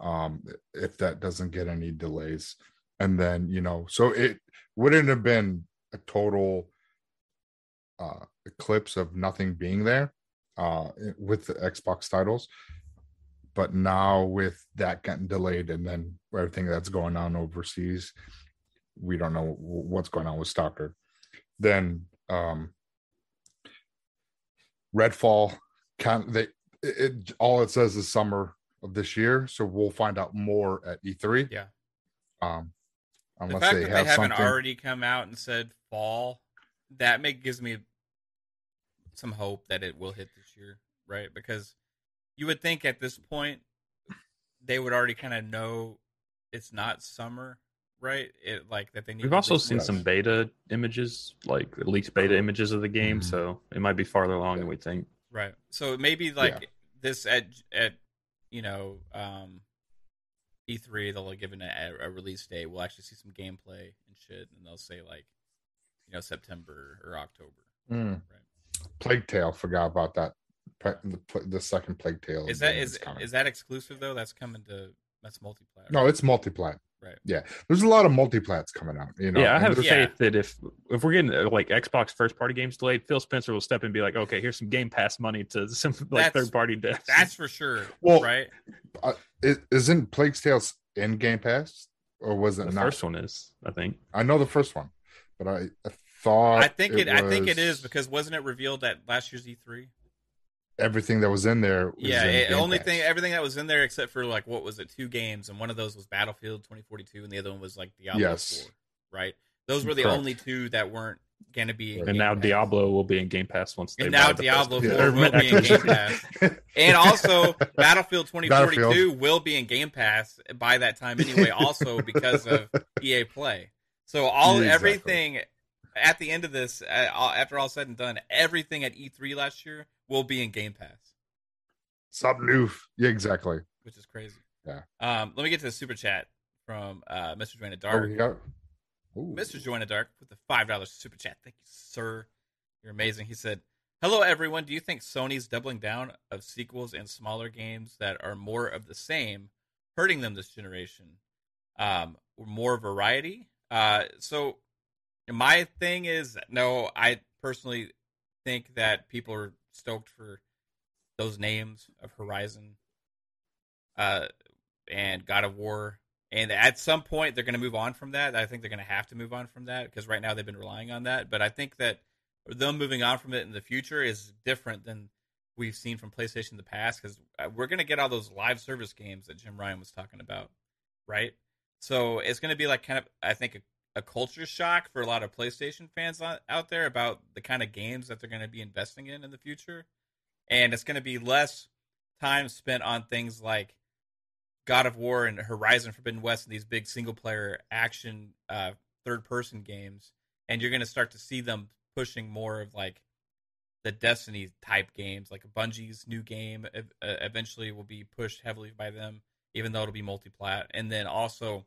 um, if that doesn't get any delays. And then, you know, so it wouldn't have been a total uh eclipse of nothing being there uh with the Xbox titles. But now with that getting delayed and then everything that's going on overseas, we don't know what's going on with Stalker. Then um Redfall can they it, it all it says is summer of this year, so we'll find out more at E3. Yeah. Um the unless fact they that have they haven't something already come out and said fall, that make gives me some hope that it will hit this year, right? Because you would think at this point they would already kind of know it's not summer, right? It like that they need. We've also seen some beta images, like leaked beta images of the game, Mhm. so it might be farther along than we think. Right. So maybe like this at at you know um E3 they'll give it a, a release date. We'll actually see some gameplay and shit, and they'll say like you know September or October. Mm. Right. Plague Tale, forgot about that. The, the second Plague Tale Is that is is that exclusive though? That's coming to that's multiplayer. no? It's multiplat. Right. Yeah, there's a lot of multiplats coming out. You know. yeah, I have there's- Yeah. faith that if if we're getting uh, like Xbox first party games delayed, Phil Spencer will step in and be like, "Okay, here's some Game Pass money to some like That's- third party devs." That's for sure. Well, right. Is, isn't Plague Tale in Game Pass or was it the not? first one is, I think. I know the first one, but I, I thought I think it. I think it is because wasn't it revealed at last year's E E3? Everything that was in there. Was Yeah, in it, Game only Pass. thing, everything that was in there except for like what was it, two games, and one of those was Battlefield 2042, and the other one was like Diablo Yes. 4. Right, those were the Correct. only two that weren't going to be. in And Game now Pass. Diablo will be in Game Pass once they And buy now the Diablo first- 4 or will be in Game Pass. And also, Battlefield 2042 Battlefield. will be in Game Pass by that time anyway. Also because of EA Play. So all Exactly. everything at the end of this, uh, after all said and done, everything at E3 last year will be in Game Pass. Something new. Yeah, exactly. which is crazy. Yeah. Um, let me get to the super chat from uh, Mr. Joanna Oh, Dark. Mr. Joanna Dark with the five dollars super chat. Thank you, sir. You're amazing. He said, "Hello, everyone. Do you think Sony's doubling down of sequels and smaller games that are more of the same, hurting them this generation? Um, more variety? Uh, so my thing is, no. I personally think that people are stoked for those names of Horizon, uh, and God of War and at some point, they're going to move on from that. I think they're going to have to move on from that because right now they've been relying on that. But I think that them moving on from it in the future is different than we've seen from PlayStation in the past because we're going to get all those live service games that Jim Ryan was talking about, right? So it's going to be like kind of, I think, a culture shock for a lot of PlayStation fans out there about the kind of games that they're going to be investing in in the future, and it's going to be less time spent on things like God of War and Horizon Forbidden West and these big single player action uh, third person games, and you're going to start to see them pushing more of like the Destiny type games, like Bungie's new game uh, eventually will be pushed heavily by them, even though it'll be multi-plat, and then also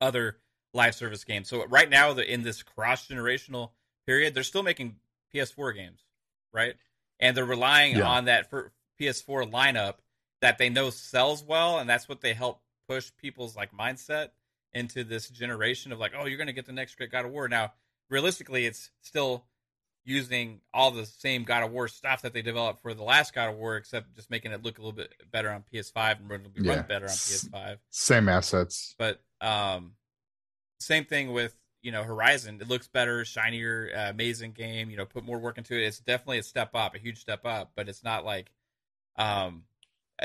other live service games. So right now, in this cross generational period, they're still making PS4 games, right? And they're relying Yeah. on that for PS4 lineup that they know sells well, and that's what they help push people's like mindset into this generation of like, oh, you're going to get the next great God of War. Now, realistically, it's still using all the same God of War stuff that they developed for the last God of War, except just making it look a little bit better on PS5 and it'll be Yeah. run better on PS5. Same assets. But um, same thing with you know Horizon. It looks better, shinier, uh, amazing game. You know, put more work into it. It's definitely a step up, a huge step up. But it's not like um,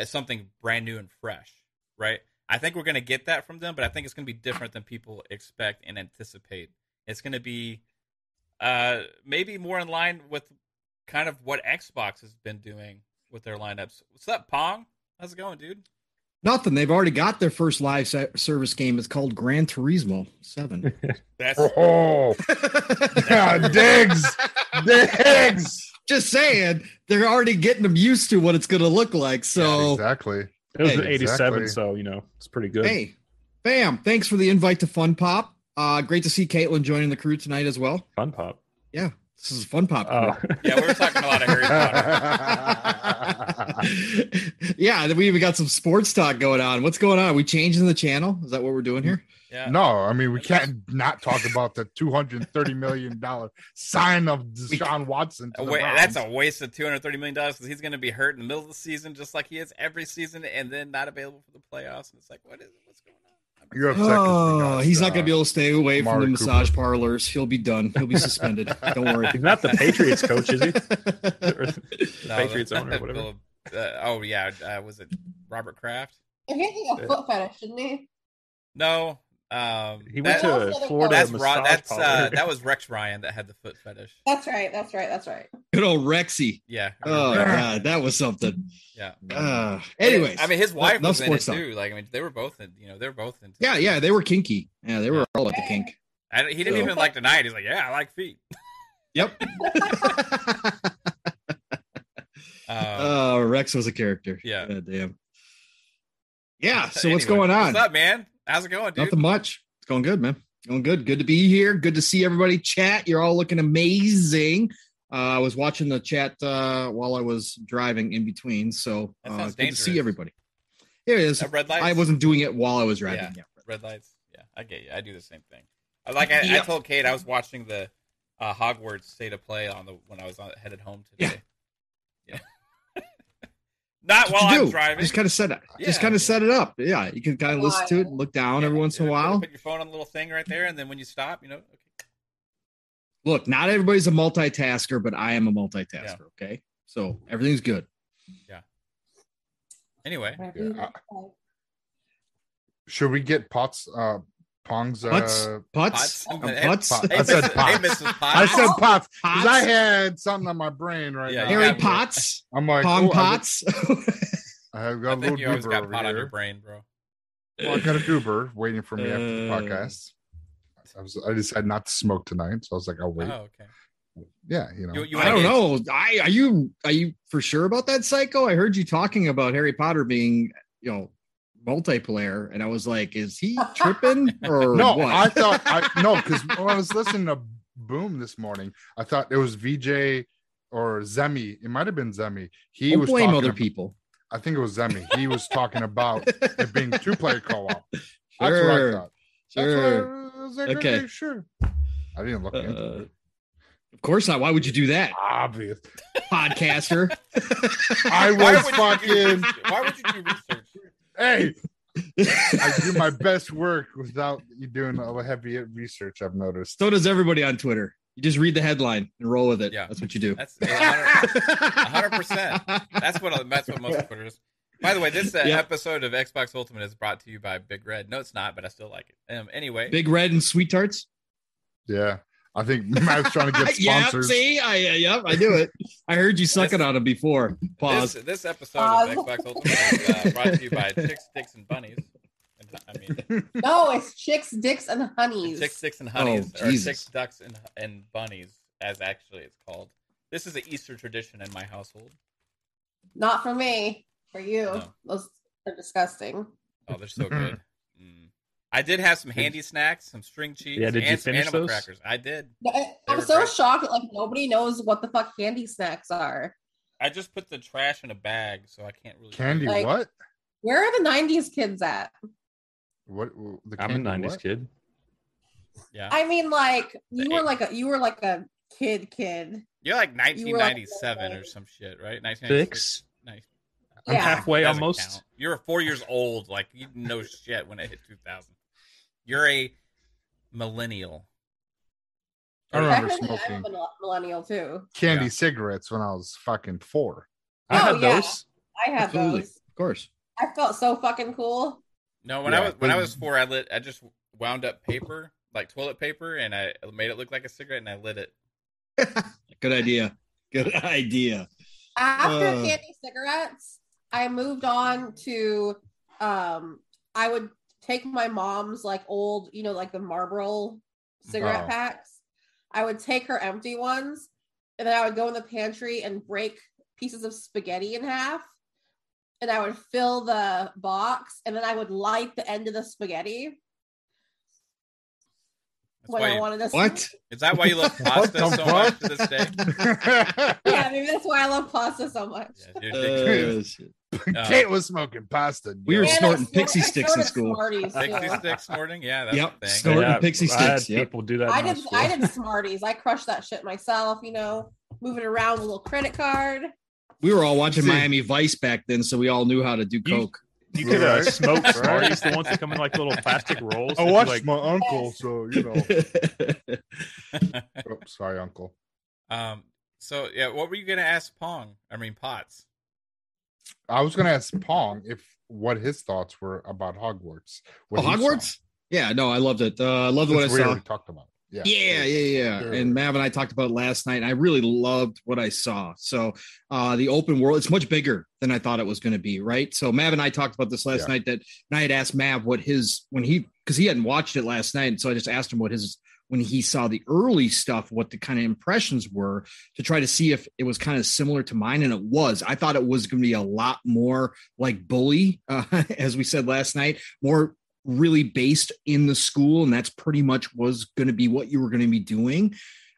something brand new and fresh, right? I think we're going to get that from them, but I think it's going to be different than people expect and anticipate. It's going to be uh, maybe more in line with kind of what Xbox has been doing with their lineups. What's up, Pong? How's it going, dude? Nothing. They've already got their first live se- service game. It's called Gran Turismo 7. That's Oh, yeah, digs, digs. Just saying, they're already getting them used to what it's going to look like. So, exactly. It was Hey, an 87, exactly. so you know it's pretty good. hey, bam. Thanks for the invite to Fun Pop. Uh, great to see Caitlin joining the crew tonight as well. Fun pop. Yeah, this is a Fun Pop. Oh, yeah. We were talking a lot of Harry Potter. yeah, we even got some sports talk going on. What's going on? Are we changing the channel? Is that what we're doing here? Yeah. No, I mean we can't not talk about the two hundred thirty million dollar sign of Deshaun Watson. To A the that's a waste of two hundred thirty million dollars because he's going to be hurt in the middle of the season, just like he is every season, and then not available for the playoffs. And it's like, what is it? what's going on? I'm You're upset 'cause we Oh, got, he's not uh, going to be able to stay away from the Amari massage Cooper. parlors. He'll be done. He'll be suspended. Don't worry. he's not the Patriots coach, is he? No, Patriots owner, whatever. Bill- uh, oh yeah, uh, was it Robert Kraft? If he has a foot fetish, shouldn't he? No, um, He went that- to Florida that's massage Ron, that's uh, that was Rex Ryan that had the foot fetish. That's right. That's right. That's right. Good old Rexy. Yeah. Oh, God. That was something. yeah. Uh, anyways. I mean, his wife no was in it sports talk. too. Like, I mean, they were both in. You know, they were both in. Yeah, yeah, they were kinky. Yeah, they were all at the kink. I, he didn't So- even like deny it. He's like, yeah, I like feet. Yep. Um, Oh, Rex was a character. Yeah. God damn. Yeah. So anyway, what's going on? What's up, man? How's it going, dude? Nothing much. It's going good, man. Going good. Good to be here. Good to see everybody chat. You're all looking amazing. Uh, I was watching the chat uh, while I was driving in between, so uh, sounds good to see everybody. Here it is. Red lights. I wasn't doing it while I was driving. Yeah. Yeah. red lights. Yeah, I get you. I do the same thing. I- Like I, I told Kate, I was watching the uh, Hogwarts State of Play on the when I was on, headed home today. Yeah. Not That's what while you I'm do. driving. Just kind of set it. Just kind of set it up. Yeah, you can kind of listen to it and look down every once in a while. Put your phone on the little thing right there, and then when you stop, you know. Okay. Look, not everybody's a multitasker, but I am a multitasker. Okay, so everything's good. Yeah. Anyway, Yeah, Should we get Potts uh Pong's uh Putts, Potts. putts, uh, putts. Hey, I said Mrs. Potts. Hey, Mrs. I said Potts because I had something on my brain right Yeah, now. Harry got- Potts, I'm like, Pong oh, I got- Potts. I have got I a little you goober got over pot on your here. brain, bro. Well, I got a goober waiting for me after the Uh, podcast. I was I decided not to smoke tonight, so I was like, I'll wait. Oh, okay. Yeah, you know. You, you I don't get- know. I are you are you for sure about that psycho? I heard you talking about Harry Potter being, you know, multiplayer, and I was like, is he tripping or no, what? I thought I no because when I was listening to Boom this morning, I thought it was VJ or Zemi. It might have been Zemi. He Don't was blame talking other ab- people. I think it was Zemi. He was talking about it being two player co op. That's what I Sure, thought. That's sure. what I was like, Okay. okay, sure. I didn't look into Uh, it. of course not. Why would you do that, Obvious. podcaster? I Why was would you fucking. Why would you do research? Hey, I do my best work without you doing a heavy research. I've noticed. so does everybody on Twitter. You just read the headline and roll with it. Yeah. That's what you do. That's hundred percent. That's what that's what most Twitter is. By the way, this uh, Yeah. episode of Xbox Ultimate is brought to you by Big Red. No, it's not, but I still like it. Um, anyway, Big Red and Sweet Tarts. Yeah, I think Matt's trying to get yeah, sponsors. see, I uh, yep, I knew it. I heard you sucking on them before. Pause. this episode Pause. of Xbox Ultimate is uh, brought to you by Chicks, Dicks, and Bunnies. And, I mean, No, it's chicks, dicks, and honeys. Chicks, Dicks, and Honeys, or Chicks, Ducks, and, and Bunnies, as actually it's called. This is an Easter tradition in my household. Not for me. For you. No. Those are disgusting. Oh, they're so good. Mm. I did have some Handi-Snacks, some string cheese, Yeah, did you some finish animal those? crackers. I did. I- They I'm were so great. shocked that like nobody knows what the fuck candy snacks are. I just put the trash in a bag, so I can't really. Candy Like- what? Where are the '90s kids at? What? The I'm a '90s what? kid. Yeah, I mean, like you The were eight- like a you were like a kid, kid. you're like You like- 1997 or some shit, right? 1996. Six. Nice. I'm Yeah. halfway Doesn't almost. count. You're four years old. Like you know shit when it hit 2000. You're a millennial. I remember Technically, I'm a smoking millennial too. candy Yeah. cigarettes when I was fucking four. I Oh, had yeah. those. I had Absolutely. those. Of course. I felt so fucking cool. No, when I was when I was four, I lit. I just wound up paper, like toilet paper, and I made it look like a cigarette, and I lit it. Good idea. Good idea. After Uh. candy cigarettes, I moved on to um I would take my mom's like old, you know, like the Marlboro cigarette Oh. packs. I would take her empty ones and then I would go in the pantry and break pieces of spaghetti in half. And I would fill the box and then I would light the end of the spaghetti That's when why I you- wanted to What? is that why you love pasta so fuck? much to this day? Yeah, maybe that's why I love pasta so much. Yeah, dude, Uh, shit. uh, Kate was smoking pasta. We were yo. And I snorting snort- Pixy Stix in school. Smarties, too. Dixie snorting. Yeah, that's Yep, the thing. snort- Snorting Pixy Stix, yep. people do that. I in did. I did Smarties. I crushed that shit myself. You know, moving around with a little credit card. We were all watching See- Miami Vice back then, so we all knew how to do coke. You could uh, Right. smoke Right. Smarties, the ones that come in like little plastic rolls. I that watched like, my uncle, so you know. Oh, sorry, uncle. um. So yeah, what were you gonna ask Pong? I mean Potts. I was gonna ask Pong if what his thoughts were about Hogwarts. Oh, he saw. Hogwarts? Yeah, no, I loved it. Uh, I loved what I Since we already talked about. it. Yeah. Yeah, yeah, yeah. Sure. And Mav and I talked about it last night. I really loved what I saw. So uh the open world, it's much bigger than I thought it was going to be, right? So Mav and I talked about this last Yeah. night that and I had asked Mav what his when he because he hadn't watched it last night. And so I just asked him what his when he saw the early stuff, what the kind of impressions were to try to see if it was kind of similar to mine. And it was. I thought it was going to be a lot more like bully, uh, as we said last night, more really based in the school. And that's pretty much was going to be what you were going to be doing.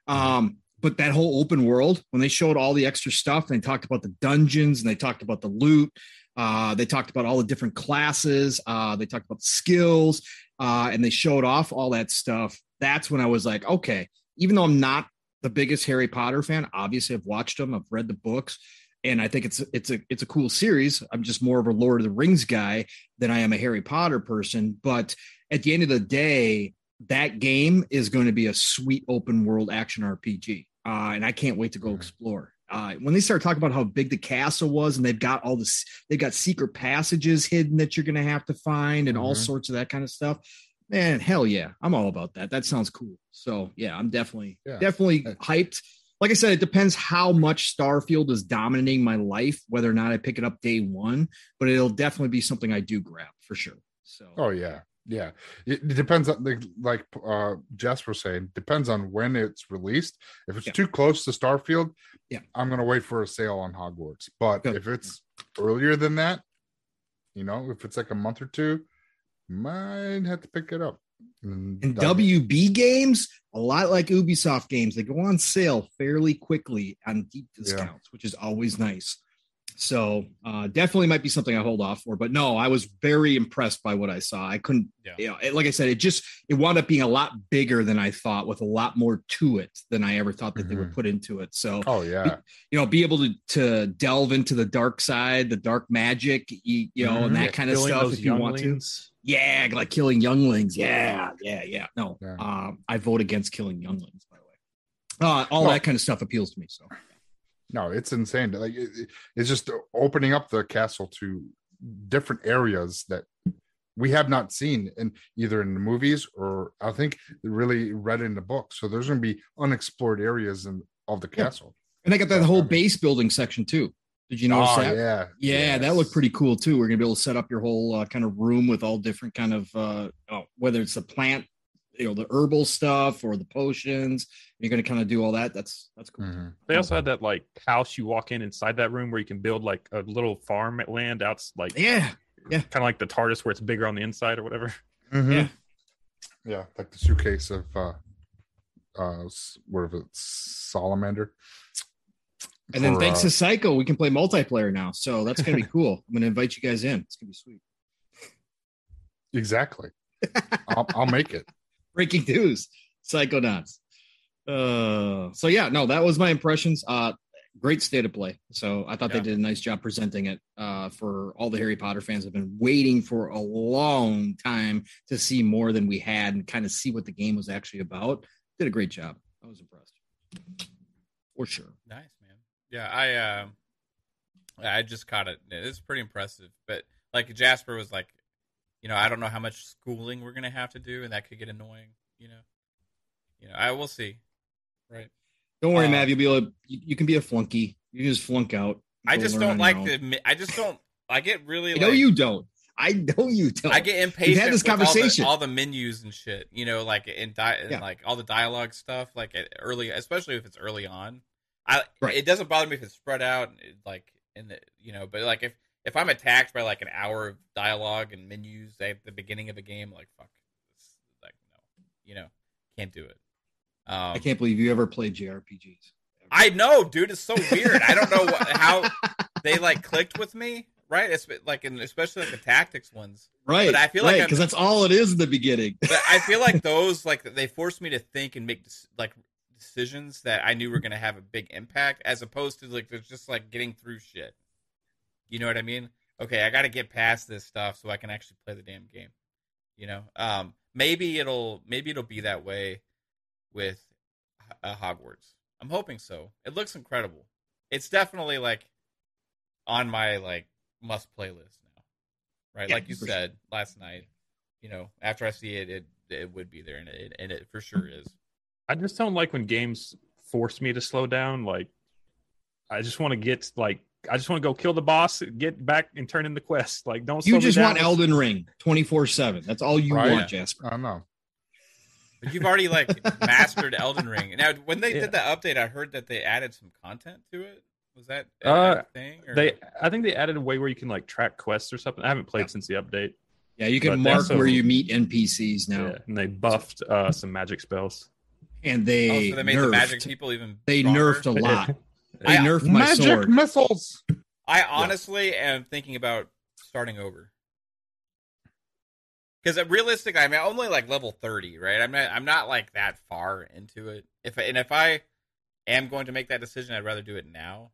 Um, but that whole open world, when they showed all the extra stuff and they talked about the dungeons and they talked about the loot, uh, they talked about all the different classes, uh, they talked about skills, uh, and they showed off all that stuff. That's when I was like, okay, even though I'm not the biggest Harry Potter fan, obviously I've watched them, I've read the books, and I think it's it's a it's a cool series. I'm just more of a Lord of the Rings guy than I am a Harry Potter person. But at the end of the day, that game is going to be a sweet open world action RPG, uh, and I can't wait to go Mhm. explore. Uh, when they start talking about how big the castle was, and they've got all this, they've got secret passages hidden that you're going to have to find, and all Mhm. sorts of that kind of stuff. Man, hell yeah, I'm all about that. That sounds cool. So yeah, I'm definitely Yeah. definitely hyped. Like I said, it depends how much Starfield is dominating my life, whether or not I pick it up day one. But it'll definitely be something I do grab for sure. So Oh yeah, yeah. It, depends on like, like uh Jess was saying. Depends on when it's released. If it's Yeah. too close to Starfield, Yeah. I'm gonna wait for a sale on Hogwarts. But Good. if it's earlier than that, you know, if it's like a month or two, might have to pick it up. And And. WB games, a lot like Ubisoft games, they go on sale fairly quickly on deep discounts, which is always nice. So uh, definitely might be something I hold off for. But no, I was very impressed by what I saw. I couldn't, Yeah. you know, it- like I said, it just it wound up being a lot bigger than I thought, with a lot more to it than I ever thought that they would Mhm. put into it. So Oh yeah, you know, be able to to delve into the dark side, the dark magic, you, you know, and Mhm. that kind of stuff if you want to. Yeah, like killing younglings. Yeah, yeah, yeah. No, Yeah. um, I vote against killing younglings. By the way, uh, all Well- that kind of stuff appeals to me. So no, it's insane. Like it- it's just opening up the castle to different areas that we have not seen in either in the movies or I think really read in the book. So there's going to be unexplored areas in of the Yeah. castle. And they got that whole base building section too. Did you notice Oh, that? yeah, Yeah, that looked pretty cool too. We're gonna be able to set up your whole uh, kind of room with all different kind of uh, oh, whether it's the plant, you know, the herbal stuff or the potions. You're gonna kind of do all that. That's that's cool. Mhm. They also had that like house you walk in inside that room where you can build like a little farm land out like Yeah, yeah, kind of like the TARDIS where it's bigger on the inside or whatever. Mhm. Yeah. yeah, like the suitcase of uh, uh, s- what it's salamander? And then For, thanks uh, to Psycho, we can play multiplayer now. So that's gonna be cool. I'm gonna invite you guys in. It's gonna be sweet. exactly, I'll, I'll make it. Breaking news: Psychonauts. Uh, so yeah, no, that was my impressions. Uh, great state of play. So I thought Yeah. they did a nice job presenting it. Uh, for all the Harry Potter fans have been waiting for a long time to see more than we had and kind of see what the game was actually about. Did a great job. I was impressed. For sure. Nice, man. Yeah, I um I just caught it. It's pretty impressive. But like Jasper was like, you know, I don't know how much schooling we're gonna have to do, and that could get annoying. You know, you know, I will see. Right. Don't worry, Um, Mav. You'll be able. To, you, you can be a flunky. You can just flunk out. I just don't like the. I just don't. I get really. Know like, you don't. I know you don't. I get impatient. We've had this with all the- conversation. All the, menus and shit, you know, like in di- Yeah. like all the dialogue stuff, like early, especially if it's early on. I Right. it doesn't bother me if it's spread out, like in the you know, but like if if I'm attacked by like an hour of dialogue and menus at the beginning of a game, like fuck, like no, you know, can't do it. Um, I can't believe you ever played JRPGs. I know, dude. It's so weird. I don't know what, how they like clicked with me, right? It's like, and especially like the tactics ones. Right. But I feel like because that's all it is in the beginning. But I feel like those like they force me to think and make like decisions that I knew were going to have a big impact, as opposed to like it's just like getting through shit. You know what I mean? Okay, I got to get past this stuff so I can actually play the damn game. You know, um, maybe it'll maybe it'll be that way with uh, Hogwarts. I'm hoping so. It looks incredible. It's definitely like on my like must play list now, right? Yeah, like you said last night. You know, after I see it, it it would be there, and it and it for sure is. I just don't like when games force me to slow down. Like, I just want to get like I just want to go kill the boss, get back, and turn in the quest. Like, don't. slow You me just down. want Elden Ring 24 7. That's all you Right. want, Jasper. I don't know. But you've already like mastered Elden Ring. Now, when they Yeah. did the update, I heard that they added some content to it. Was that a Uh, thing? Or? They, I think they added a way where you can like track quests or something. I haven't played Yeah. since the update. Yeah, you can But mark also- where you meet NPCs now. Yeah, and they buffed uh, some magic spells. And oh, they, so they made nerfed. the magic people even. They stronger? nerfed a lot. They I- nerfed my Magic sword. missiles. I honestly am thinking about starting over. Because realistically, I mean, I'm only like level thirty, right? I'm not. I'm not like that far into it. If and if I am going to make that decision, I'd rather do it now.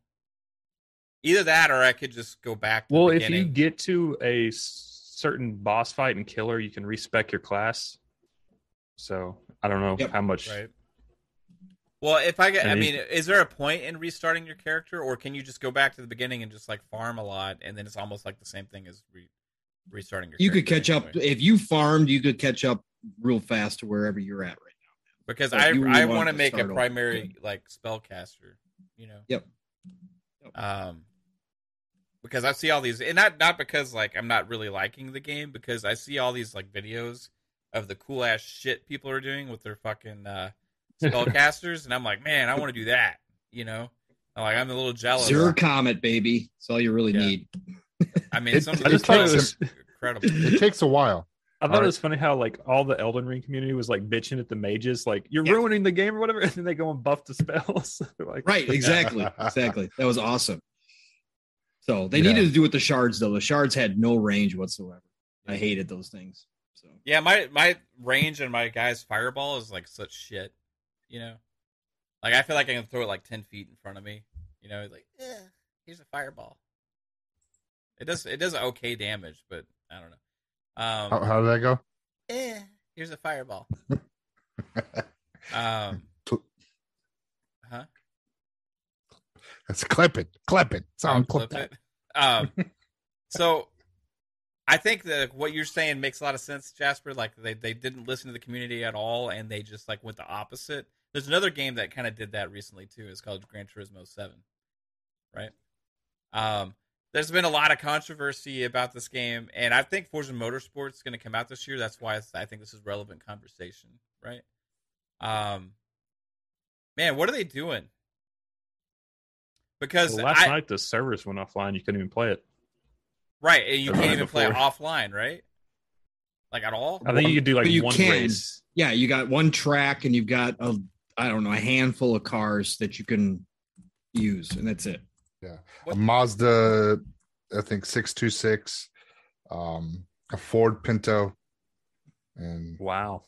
Either that, or I could just go back. To Well, the if you get to a certain boss fight and killer, you can respec your class. So I don't know Yep. how much. right. Well, if I get, I mean, is there a point in restarting your character, or can you just go back to the beginning and just like farm a lot, and then it's almost like the same thing as re- restarting your? You could catch up. If you farmed, you could catch up real fast to wherever you're at right now. because But I really I want to make a start over. primary like spellcaster, you know. Yep. Yep. Um, because I see all these, and not not because like I'm not really liking the game, because I see all these like videos of the cool ass shit people are doing with their fucking uh, spellcasters, and I'm like, man, I want to do that, you know. I'm like, I'm a little jealous. Zero Comet, baby. That's all you really Yeah. need. I mean, It- some of I these just thought it was- incredible. It takes a while. I thought Alright. it was funny how like all the Elden Ring community was like bitching at the mages, like you're Yeah. ruining the game or whatever, and then they go and buff the spells. Like, Right, exactly. exactly. That was awesome. So they Yeah. needed to do with the shards though. The shards had no range whatsoever. I hated those things. So Yeah, my my range and my guy's fireball is like such shit. You know, like I feel like I can throw it like ten feet in front of me. You know, like eh, here's a fireball. It does it does okay damage, but I don't know. Um, How, how did that go? eh, here's a fireball. um, huh? Let's clip it. Clip it. Sound I'll clip it. Um, so I think that what you're saying makes a lot of sense, Jasper. Like they, they didn't listen to the community at all, and they just like went the opposite. There's another game that kind of did that recently too. It's called Gran Turismo Seven, right? Um, there's been a lot of controversy about this game, and I think Forza Motorsports is going to come out this year. That's why I think this is relevant conversation, right? Um, man, what are they doing? Because Well, last I, night the servers went offline. You couldn't even play it. right, and you Or can't right even play it offline, right? Like at all. I think you could do like But you one can. race. Yeah, you got one track and you've got a I don't know a handful of cars that you can use, and that's it. Yeah, a Mazda, I think six two six, um, a Ford Pinto, and Wow.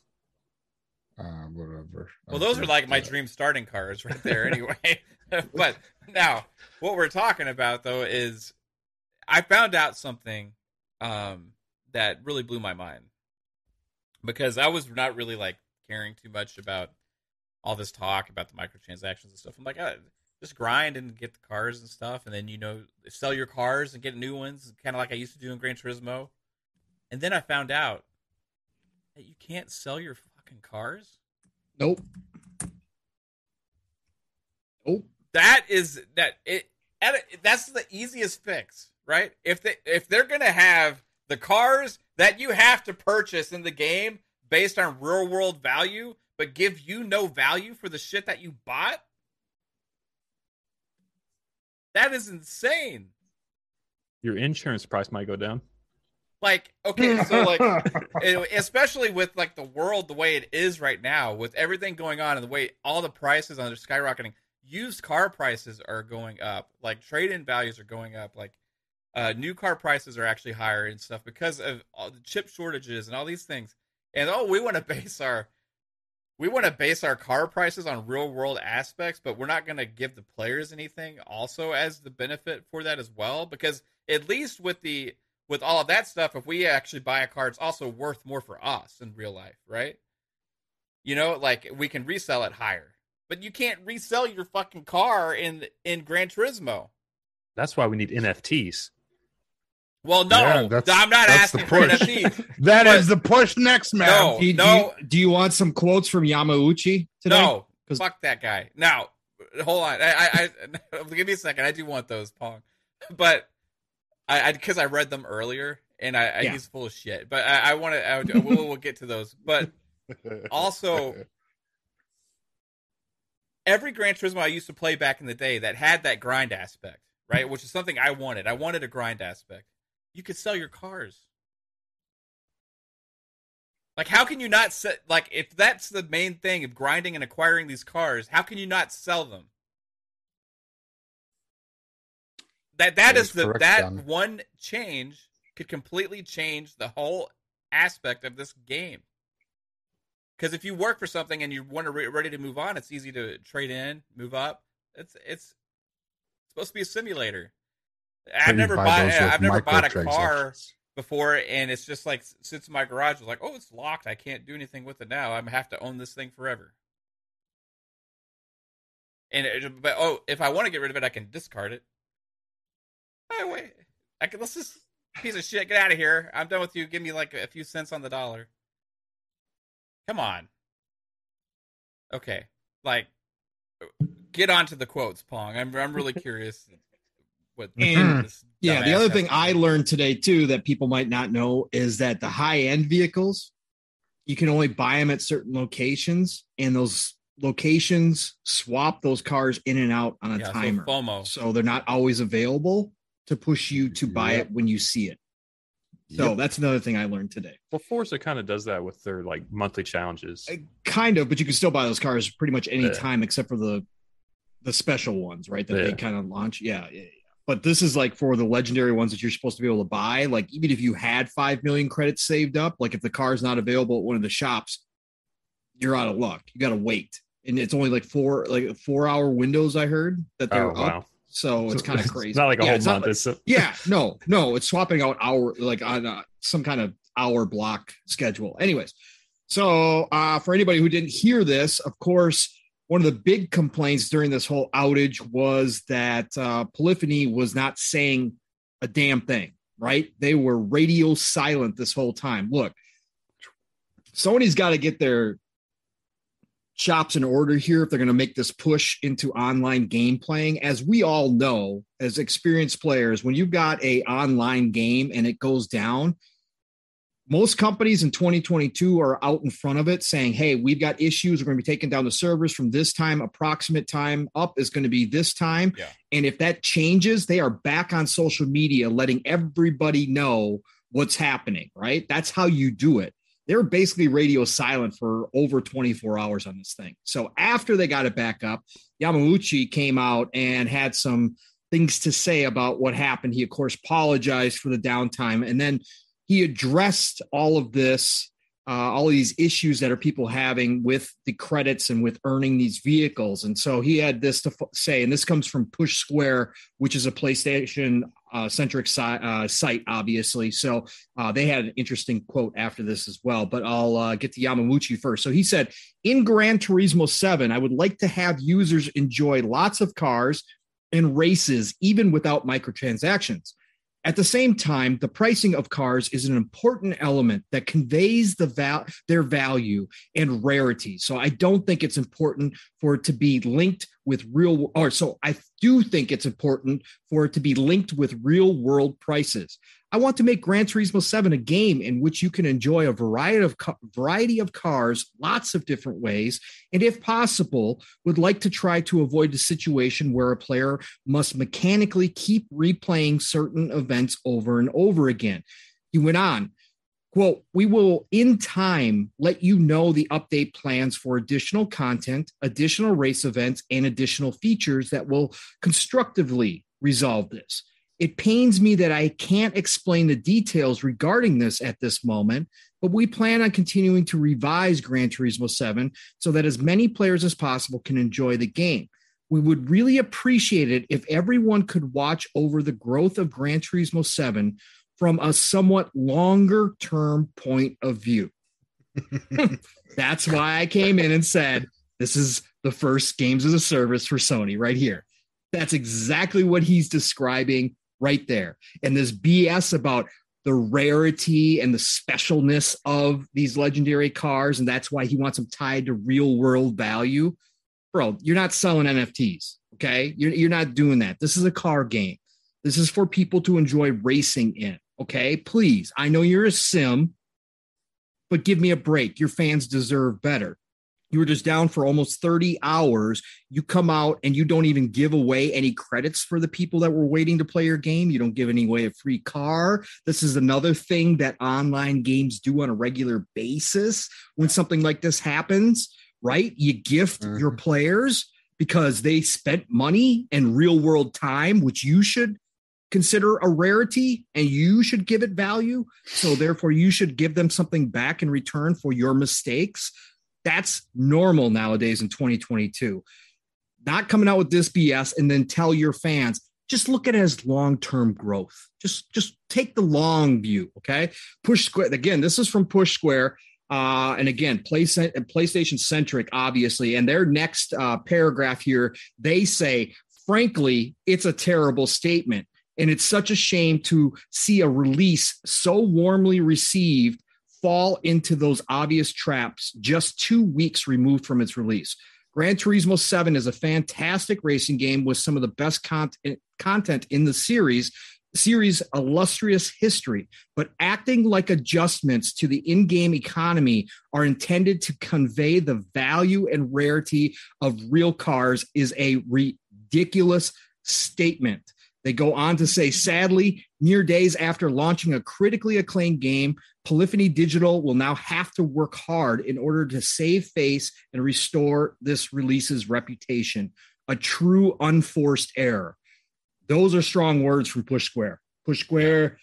uh, whatever. Well, those are like my dream starting cars right there, anyway. but now, what we're talking about though is, I found out something um, that really blew my mind because I was not really like caring too much about all this talk about the microtransactions and stuff. I'm like, uh, just grind and get the cars and stuff, and then you know sell your cars and get new ones, kind of like I used to do in Gran Turismo. And then I found out that you can't sell your fucking cars. Nope. Nope. that is that it that's the easiest fix right if they if they're gonna have the cars that you have to purchase in the game based on real world value but give you no value for the shit that you bought? That is insane. Your insurance price might go down. like okay so like especially with like the world the way it is right now with everything going on and the way all the prices are skyrocketing used car prices are going up like trade-in values are going up like uh, new car prices are actually higher and stuff because of all the chip shortages and all these things. And oh we want to base our we want to base our car prices on real world aspects but we're not going to give the players anything also as the benefit for that as well because at least with the with all of that stuff, if we actually buy a car, it's also worth more for us in real life, right? You know, like we can resell it higher, but you can't resell your fucking car in in Gran Turismo. That's why we need NFTs. Well, no, Yeah, that's- I'm not that's the asking for push. NFTs. That But- is the push next, man. No, Do you, do you, do you want some quotes from Yamauchi today? no, 'Cause- fuck that guy. Now, hold on, I, I, I give me a second. I do want those Pong, but I because I, read them earlier and I, I Yeah. he's full of shit. But I, I want to. I, we'll, we'll get to those, but. Also, every Gran Turismo I used to play back in the day that had that grind aspect, right? Which is something I wanted. I wanted a grind aspect. You could sell your cars. Like, how can you not sell? Like, if that's the main thing of grinding and acquiring these cars, how can you not sell them? That that That is is the that one change could completely change the whole aspect of this game. Because if you work for something and you want to re- ready to move on, it's easy to trade in, move up. It's it's supposed to be a simulator. I've never bought I've never bought a car before, and it's just like sits in my garage. It's like, oh, it's locked. I can't do anything with it now. I'm have to own this thing forever. And it, but oh, if I want to get rid of it, I can discard it. Hey, wait, I can. Let's just piece of shit. Get out of here. I'm done with you. Give me like a few cents on the dollar. Come on. Okay, like uh, get on to the quotes, Pong. I'm I'm really curious. What And- this Yeah, the other thing to I learned today too that people might not know is that the high end vehicles, you can only buy them at certain locations, and those locations swap those cars in and out on a Yeah, so timer. FOMO. So they're not always available to push you to buy Yep. it when you see it. So Yep. that's another thing I learned today. Well, Forza kind of does that with their like monthly challenges. Uh, Kind of, but you can still buy those cars pretty much any Yeah. time except for the the special ones, right? That they kind of launch. Yeah, yeah, yeah. But this is like for the legendary ones that you're supposed to be able to buy. Like even if you had five million credits saved up, like if the car is not available at one of the shops, you're out of luck. You got to wait, and it's only like four like four hour windows. I heard that they're oh up, wow! so it's kind of crazy. It's not like a Yeah, whole month. like- it's a, yeah, no, no, it's swapping out hour like on uh, some kind of hour block schedule. Anyways, so uh, for anybody who didn't hear this, of course, one of the big complaints during this whole outage was that uh, Polyphony was not saying a damn thing. right? They were radio silent this whole time. Look, Sony's got to get their shops in order here if they're going to make this push into online game playing as we all know as experienced players when you've got a online game and it goes down most companies in 2022 are out in front of it saying hey we've got issues we're going to be taking down the servers from this time approximate time up is going to be this time Yeah. and if that changes they are back on social media letting everybody know what's happening right that's how you do it they were basically radio silent for over 24 hours on this thing. So after they got it back up, Yamauchi came out and had some things to say about what happened. He, of course, apologized for the downtime and then he addressed all of this, uh, all these issues that are people having with the credits and with earning these vehicles. And so he had this to f- say, and this comes from Push Square, which is a PlayStation uh, centric si- uh, site, obviously. So uh, they had an interesting quote after this as well, but I'll uh, get to Yamauchi first. So he said, In Gran Turismo 7, I would like to have users enjoy lots of cars and races, even without microtransactions. At the same time, the pricing of cars is an important element that conveys the val- their value and rarity. So I don't think it's important for it to be linked with real or so I do think it's important for it to be linked with real world prices. I want to make Gran Turismo 7 a game in which you can enjoy a variety of variety of cars, lots of different ways, and if possible, would like to try to avoid the situation where a player must mechanically keep replaying certain events over and over again. He went on, quote, we will in time let you know the update plans for additional content, additional race events, and additional features that will constructively resolve this. It pains me that I can't explain the details regarding this at this moment, but we plan on continuing to revise Gran Turismo 7 so that as many players as possible can enjoy the game. We would really appreciate it if everyone could watch over the growth of Gran Turismo 7 from a somewhat longer term point of view. That's why I came in and said, this is the first games as a service for Sony right here. That's exactly what he's describing right there. And this BS about the rarity and the specialness of these legendary cars, and that's why he wants them tied to real world value. Bro, you're not selling NFTs. Okay. You're, you're not doing that. This is a car game. This is for people to enjoy racing in. Okay. Please. I know you're a sim, but give me a break. Your fans deserve better. You were just down for almost 30 hours. You come out and you don't even give away any credits for the people that were waiting to play your game. You don't give any away a free car. This is another thing that online games do on a regular basis when something like this happens, right? You gift your mm-hmm. players because they spent money and real world time, which you should consider a rarity and you should give it value. So therefore, you should give them something back in return for your mistakes. That's normal nowadays in 2022. Not coming out with this BS and then tell your fans, just look at it as long-term growth. Just just take the long view. Okay. Push Square. Again, this is from Push Square. Uh, and again, play, PlayStation centric, obviously. And their next uh, paragraph here, they say, frankly, it's a terrible statement. And it's such a shame to see a release so warmly received fall into those obvious traps just two weeks removed from its release. Gran Turismo 7 is a fantastic racing game with some of the best content, content in the series, series illustrious history, but acting like adjustments to the in-game economy are intended to convey the value and rarity of real cars is a ridiculous statement. They go on to say, sadly, mere days after launching a critically acclaimed game, Polyphony Digital will now have to work hard in order to save face and restore this release's reputation. A true unforced error. Those are strong words from Push Square. Push Square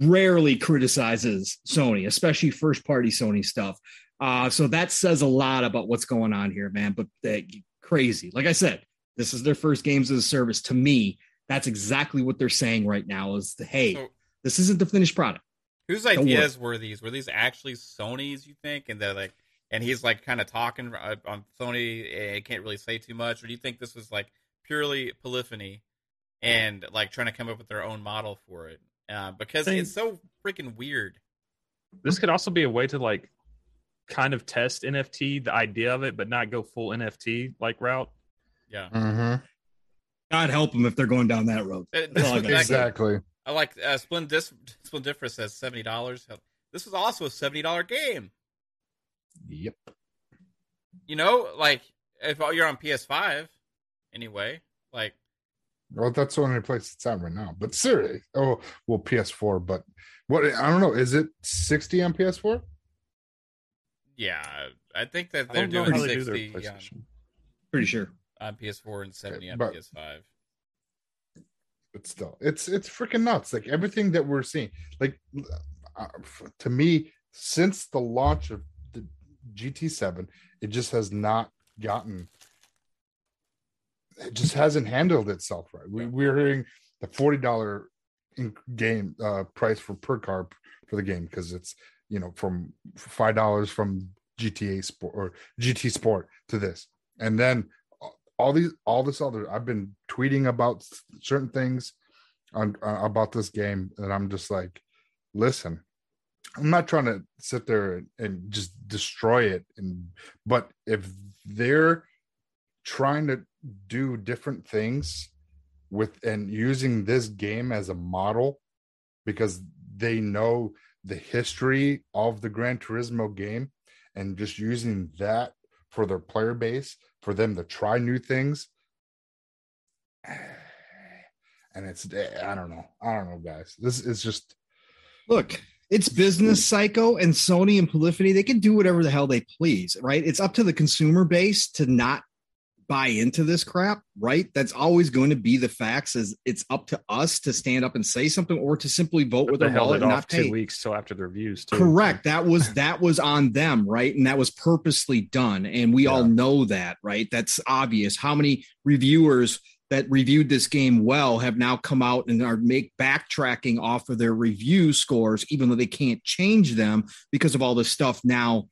rarely criticizes Sony, especially first party Sony stuff. Uh, so that says a lot about what's going on here, man. But uh, crazy. Like I said, this is their first games as a service. To me, that's exactly what they're saying right now is the, hey, So- this isn't the finished product. Whose Don't ideas were these? Were these actually Sony's? You think? And they're like, and he's like kind of talking uh, on Sony. uh, Can't really say too much. Or do you think this was like purely polyphony and like trying to come up with their own model for it? uh, because Think- it's so freaking weird. This could also be a way to like kind of test NFT, the idea of it, but not go full NFT like route. Yeah, Mhm. God help them if they're going down that road. Uh, That's this all I like- say. Exactly. I like uh, Splendif- Splendiferous says seventy dollars. This is also a seventy dollar game. Yep. You know, like if you're on PS5, anyway. Like, Well, that's the only place it's at right now. But seriously, oh well, PS4. But what I don't know. Is it 60 on PS4? yeah, I think that they're doing how they do their sixty on, Pretty sure. On PS4 and seventy on but- PS5. But still, it's it's freaking nuts. Like everything that we're seeing. Like uh, to me, since the launch of the GT7, it just has not gotten. It just hasn't handled itself right. We, we're hearing the forty dollar game uh, price for per car for the game because it's you know from five dollars from GTA Sport or GT Sport to this, and then all these all this other. I've been tweeting about certain things on uh, about this game, and I'm just like, listen, I'm not trying to sit there and, and just destroy it, and but if they're trying to do different things with and using this game as a model because they know the history of the Gran Turismo game and just using that for their player base for them to try new things and it's i don't know i don't know guys this is just Look, it's business psycho and Sony and Polyphony. They can do whatever the hell they please, right? It's up to the consumer base to not buy into this crap, right? That's always going to be the facts. Is it's up to us to stand up and say something or to simply vote with our wallet and not pay. two weeks till after the reviews. Too, Correct. That was that was on them, right? And that was purposely done. And we all know that, right? That's obvious. How many reviewers that reviewed this game well have now come out and are make backtracking off of their review scores, even though they can't change them because of all this stuff now,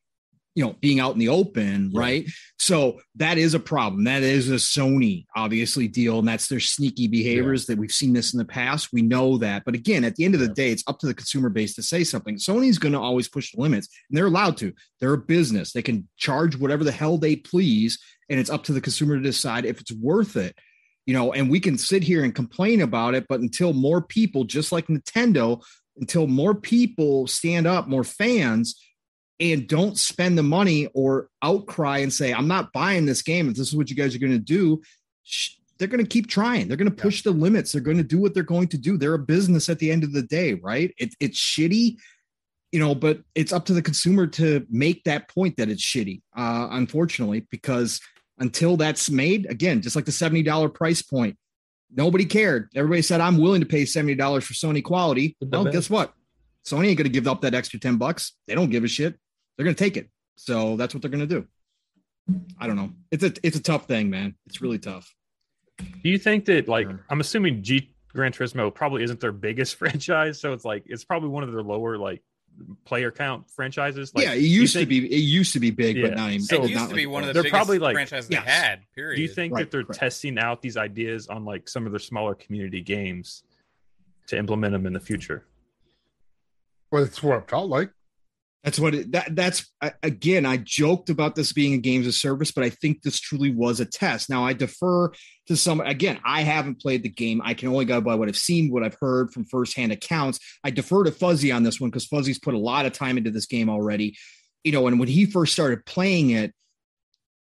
you know, being out in the open, Yeah. right? So that is a problem. That is a Sony obviously deal, and that's their sneaky behaviors that we've seen this in the past. We know that, but again, at the end of the Yeah. day, it's up to the consumer base to say something. Sony's going to always push the limits, and they're allowed to. They're a business; they can charge whatever the hell they please, and it's up to the consumer to decide if it's worth it. You know, and we can sit here and complain about it, but until more people, just like Nintendo, until more people stand up, more fans, and don't spend the money or outcry and say, I'm not buying this game. If this is what you guys are going to do, they're going to keep trying. They're going to push the limits. They're going to do what they're going to do. They're a business at the end of the day, right? It, it's shitty, you know, but it's up to the consumer to make that point that it's shitty, uh, unfortunately, because until that's made, again, just like the $70 price point, nobody cared. Everybody said, I'm willing to pay $70 for Sony quality. Well, guess what? Sony ain't going to give up that extra 10 bucks. They don't give a shit. They're going to take it. So that's what they're going to do. I don't know. It's a it's a tough thing, man. It's really tough. Do you think that like I'm assuming G Gran Turismo probably isn't their biggest franchise, so it's like it's probably one of their lower like player count franchises. Like, yeah, it do you used to be it used to be big, Yeah. but not even. So it used not to be like- one of the They're probably, like- franchises Yes. they had. Period. Do you think Right, that they're correct. testing out these ideas on like some of their smaller community games to implement them in the future? Well it's what it felt like That's what it, that that's again. I joked about this being a games of service, but I think this truly was a test. Now I defer to some. Again, I haven't played the game. I can only go by what I've seen, what I've heard from firsthand accounts. I defer to Fuzzy on this one because Fuzzy's put a lot of time into this game already. You know, and when he first started playing it,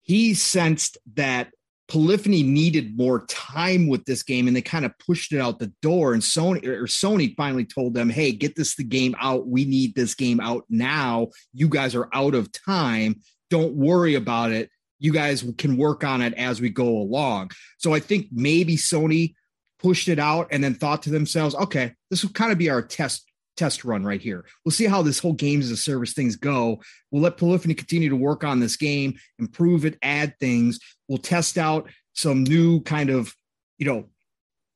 he sensed that Polyphony needed more time with this game, and they kind of pushed it out the door. And Sony or Sony finally told them, "Hey, get this the game out. We need this game out now. You guys are out of time. Don't worry about it. You guys can work on it as we go along." So I think maybe Sony pushed it out and then thought to themselves, "Okay, this will kind of be our test." Test run right here. We'll see how this whole games as a service things go. We'll let Polyphony continue to work on this game, improve it, add things. We'll test out some new kind of, you know,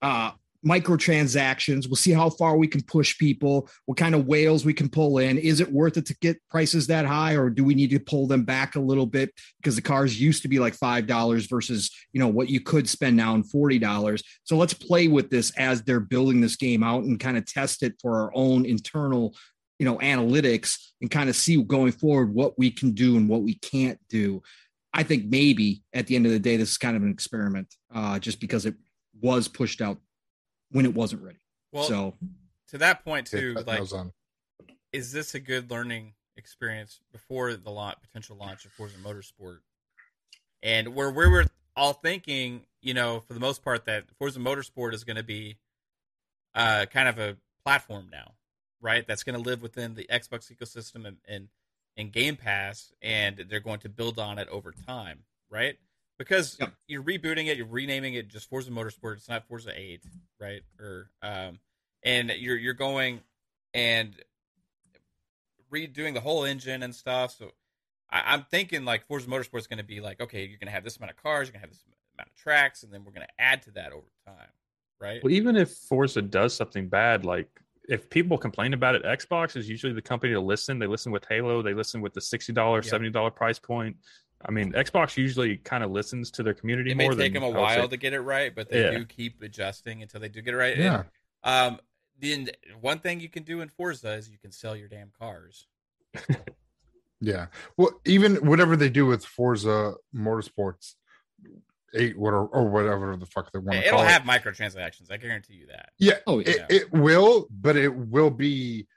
uh, microtransactions. We'll see how far we can push people, what kind of whales we can pull in. Is it worth it to get prices that high, or do we need to pull them back a little bit because the cars used to be like five dollars versus you know what you could spend now in forty dollars? So let's play with this as they're building this game out and kind of test it for our own internal you know analytics and kind of see going forward what we can do and what we can't do. I think maybe at the end of the day, this is kind of an experiment, uh, just because it was pushed out when it wasn't ready. Well, so to that point too, that like, on. is this a good learning experience before the launch, potential launch of Forza Motorsport? And where we were all thinking, you know, for the most part, that Forza Motorsport is going to be uh, kind of a platform now, right? That's going to live within the Xbox ecosystem and, and and Game Pass, and they're going to build on it over time, right? Because Yep. you're rebooting it, you're renaming it just Forza Motorsport. It's not Forza Eight, right? Or um, and you're you're going and redoing the whole engine and stuff. So I, I'm thinking like Forza Motorsport is going to be like, okay, you're going to have this amount of cars, you're going to have this amount of tracks, and then we're going to add to that over time, right? Well, even if Forza does something bad, like if people complain about it, Xbox is usually the company to listen. They listen with Halo. They listen with the sixty dollars, Yeah. seventy dollar price point. I mean, Xbox usually kind of listens to their community It may more take than them a I would say- while to get it right, but they Yeah. do keep adjusting until they do get it right. Yeah. And, um, then one thing you can do in Forza is you can sell your damn cars. Yeah. Well, even whatever they do with Forza Motorsports eight, whatever or whatever the fuck they want to call It'll call have it. microtransactions. I guarantee you that. Yeah. Oh, yeah. It, it will, but it will be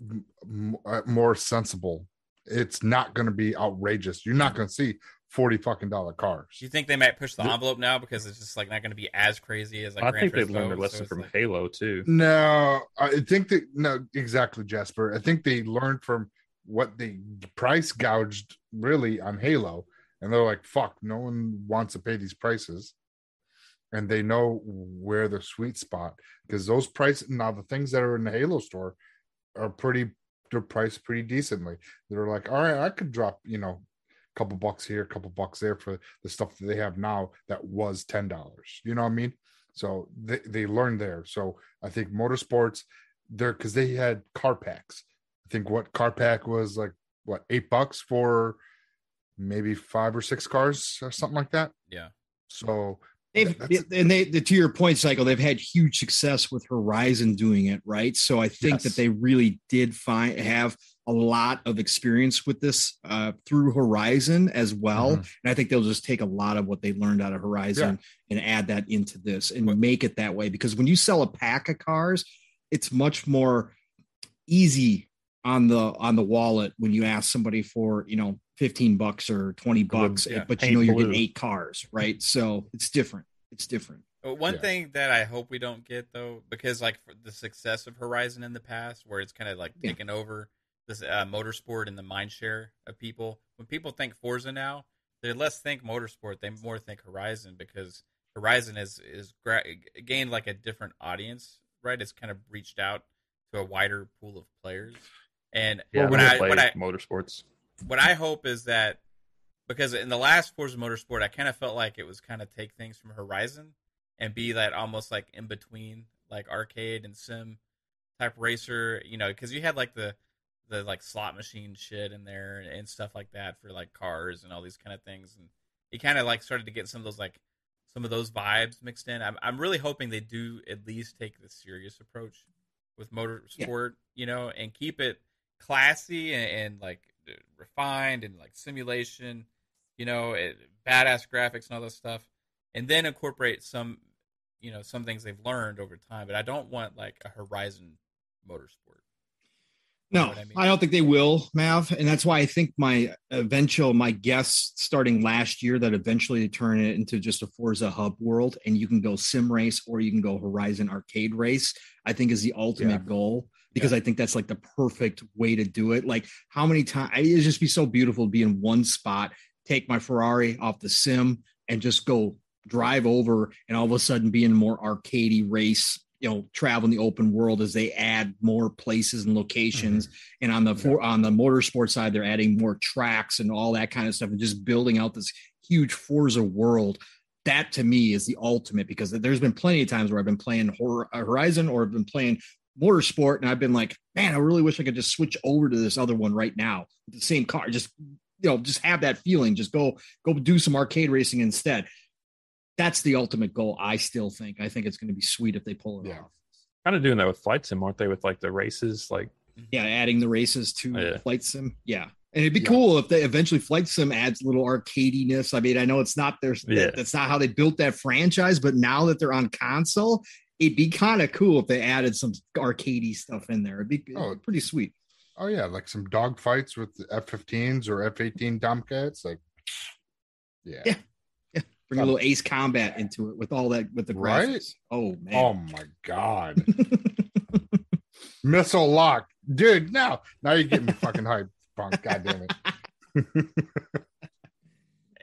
m- m- uh, more sensible. It's not going to be outrageous. You're not mm. going to see forty fucking dollar cars. Do you think they might push the The- envelope now because it's just like not going to be as crazy as like I Gran think they've learned their lesson it's from like- Halo too. No, I think that no, exactly, Jasper. I think they learned from what they price gouged really on Halo, and they're like, "Fuck, no one wants to pay these prices," and they know where the sweet spot because those prices now the things that are in the Halo store are pretty, they're priced pretty decently. They're like, "All right, I could drop, you know." a Couple bucks here, a couple bucks there for the stuff that they have now that was ten dollars. You know what I mean? So they, they learned there. So I think motorsports there because they had car packs. I think what car pack was like what eight bucks for maybe five or six cars or something like that. Yeah. So They've and they the, to your point, Psycho. They've had huge success with Horizon doing it, right? So I think Yes. that they really did find have a lot of experience with this uh, through Horizon as well, Mhm. and I think they'll just take a lot of what they learned out of Horizon and add that into this and make it that way. Because when you sell a pack of cars, it's much more easy on the on the wallet when you ask somebody for you know 15 bucks or 20 bucks yeah, but you know you're blue. getting eight cars right so it's different it's different But one Yeah. thing that I hope we don't get though, because like for the success of Horizon in the past, where it's kind of like Yeah. taken over this uh, motorsport and the mind share of people. When people think Forza now, they less think motorsport; they more think Horizon because Horizon is is gra- gained like a different audience, right? It's kind of reached out to a wider pool of players, and Yeah, when I what I motorsports. what I hope is that because in the last Forza Motorsport, I kind of felt like it was kind of take things from Horizon and be that almost like in between, like arcade and sim type racer, you know, because you had like the the like slot machine shit in there and, and stuff like that for like cars and all these kind of things, and it kind of like started to get some of those like some of those vibes mixed in. I'm I'm really hoping they do at least take the serious approach with motorsport, you know, and keep it classy and, and like refined and like simulation, you know, it, badass graphics and all this stuff, and then incorporate some, you know, some things they've learned over time. But I don't want like a Horizon Motorsport. no what I I, mean? don't think they will mav and that's why i think my eventual my guess starting last year that eventually they turn it into just a forza hub world and you can go sim race or you can go horizon arcade race i think is the ultimate Yeah. goal because I think that's like the perfect way to do it. Like how many times it'd just be so beautiful to be in one spot, take my Ferrari off the sim and just go drive over and all of a sudden be in a more arcadey race, you know, travel in the open world as they add more places and locations. Mm-hmm. And on the for on the motorsport side, they're adding more tracks and all that kind of stuff and just building out this huge Forza world. that to me is the ultimate because there's been plenty of times where I've been playing uh, Horizon or I've been playing Motorsport, and I've been like, man, I really wish I could just switch over to this other one right now with the same car. Just you know, just have that feeling. Just go go do some arcade racing instead. That's the ultimate goal. I still think. I think it's going to be sweet if they pull it Yeah. off. Kind of doing that with flight sim, aren't they? With like the races, like mm-hmm. Yeah, adding the races to Yeah. flight sim. Yeah. And it'd be Yeah. cool if they eventually flight sim adds a little arcadiness. I mean, I know it's not their Yeah. that's not how they built that franchise, but now that they're on console, it'd be kind of cool if they added some arcadey stuff in there. It'd be, Oh. pretty sweet. Oh yeah, like some dog fights with F-15s or F-18 Tomcats. Like, yeah. Yeah. yeah. Bring a little ace combat into it with all that with the Right? graphics. Oh man. Oh my god, missile lock, dude. Now, now you're getting me fucking hyped, punk. God damn it.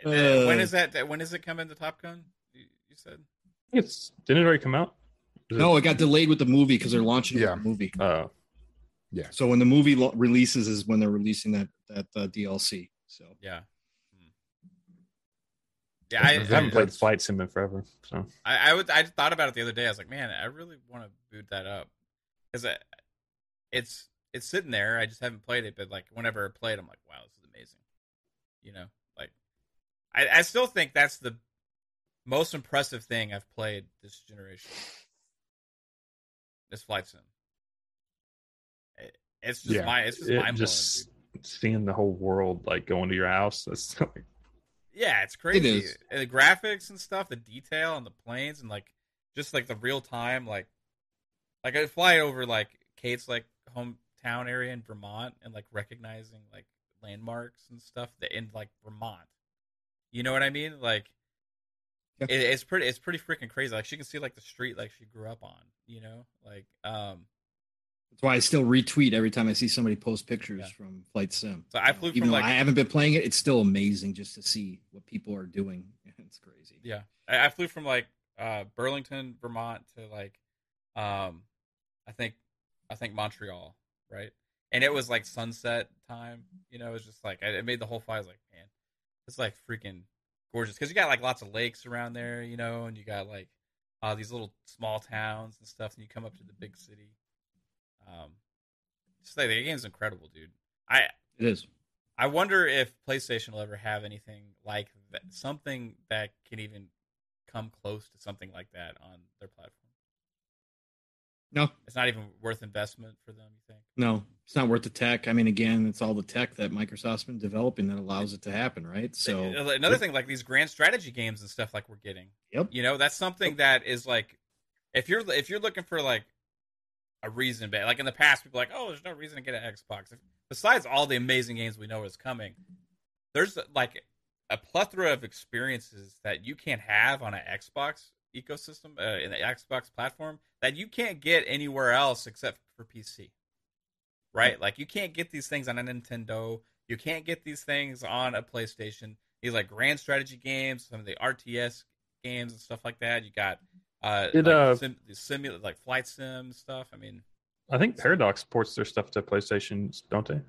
Uh, when is that? When is it coming to Top Gun? You, you said. it's didn't it already come out? Is it- no, it got delayed with the movie because they're launching Yeah. the movie. Oh, yeah. So when the movie lo- releases is when they're releasing that that uh, DLC. So Yeah. Hmm. Yeah, I, I I haven't think played that's- flight sim in forever. So I, I would. I thought about it the other day. I was like, man, I really want to boot that up because it's it's sitting there. I just haven't played it, but like whenever I play it, I'm like, wow, this is amazing. You know, like I, I still think that's the most impressive thing I've played this generation. This flight sim. It- eh, it's just Yeah. my. It's just it mind blowing. just seeing the whole world like going to your house. That's like, Yeah, it's crazy. is. The graphics and stuff, the detail on the planes, and like just like the real time, like like I fly over like Kate's like hometown area in Vermont and like recognizing like landmarks and stuff that in like Vermont. You know what I mean? Like Yeah. it, it's pretty it's pretty freaking crazy. Like she can see like the street like she grew up on, you know? Like um that's why I still retweet every time I see somebody post pictures Yeah. from Flight Sim. so I flew Even from though like I haven't been playing it, it's still amazing just to see what people are doing. It's crazy. Yeah, I, I flew from like uh, Burlington, Vermont to like, um, I think, I think Montreal, right? And it was like sunset time. You know, it was just like it made the whole flight. I was like, man, it's like freaking gorgeous because you got like lots of lakes around there, you know, and you got like uh, these little small towns and stuff, and you come up to the big city. Um, just like the game's incredible, dude. I It is. I wonder if PlayStation will ever have anything like that, something that can even come close to something like that on their platform. No, It's not even worth investment for them. You think? no, it's not worth the tech. I mean, again, it's all the tech that Microsoft's been developing that allows it to happen, right? So another thing, like these grand strategy games and stuff, like we're getting. Yep. You know, that's something that is like, if you're if you're looking for like a reason, but like in the past, people are like, oh, there's no reason to get an Xbox. Besides all the amazing games we know is coming, there's like a plethora of experiences that you can't have on an Xbox ecosystem, uh, in the Xbox platform that you can't get anywhere else except for PC. Right? Like you can't get these things on a Nintendo. You can't get these things on a PlayStation. These like grand strategy games, some of the RTS games and stuff like that. You got uh, Did, like, uh, sim, simu- like flight sim stuff. I mean, I think Paradox ports their stuff to PlayStations, don't they?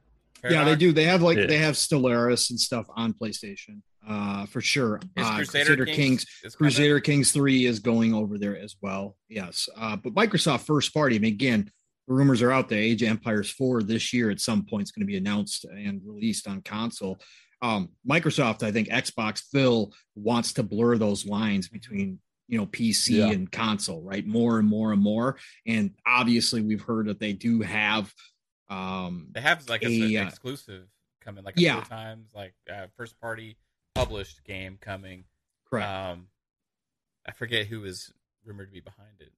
yeah, they do. They have like Yeah. they have Stellaris and stuff on PlayStation, uh, for sure. Uh, Crusader, Kings, is coming? Crusader Kings 3 is going over there as well. Yes. Uh, but Microsoft first party, I mean, again, the rumors are out there. Age of Empires 4 this year at some point is going to be announced and released on console. Um, Microsoft, I think Xbox Phil wants to blur those lines between you know PC Yeah. and console, right? More and more and more. And obviously, we've heard that they do have um They have like a, a, uh, exclusive coming, like a yeah. four times, like uh, first party published game coming. correct. Um, I forget who is rumored to be behind it,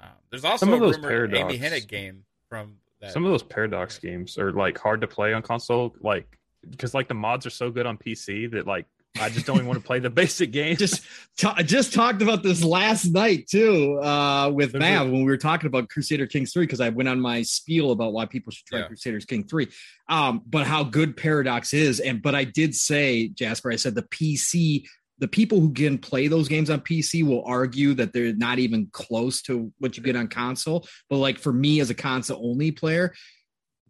um, there's also Some of a those rumored Amy Paradox- Hennig game from that. Some of those Paradox games are like hard to play on console, like because like the mods are so good on PC that like I just don't even want to play the basic game. just ta- I just talked about this last night too uh with There's Mav a- when we were talking about Crusader Kings 3 because I went on my spiel about why people should try Yeah. Crusaders King 3 um but how good Paradox is and but I did say Jasper I said the PC the people who can play those games on PC will argue that they're not even close to what you get on console but like for me as a console only player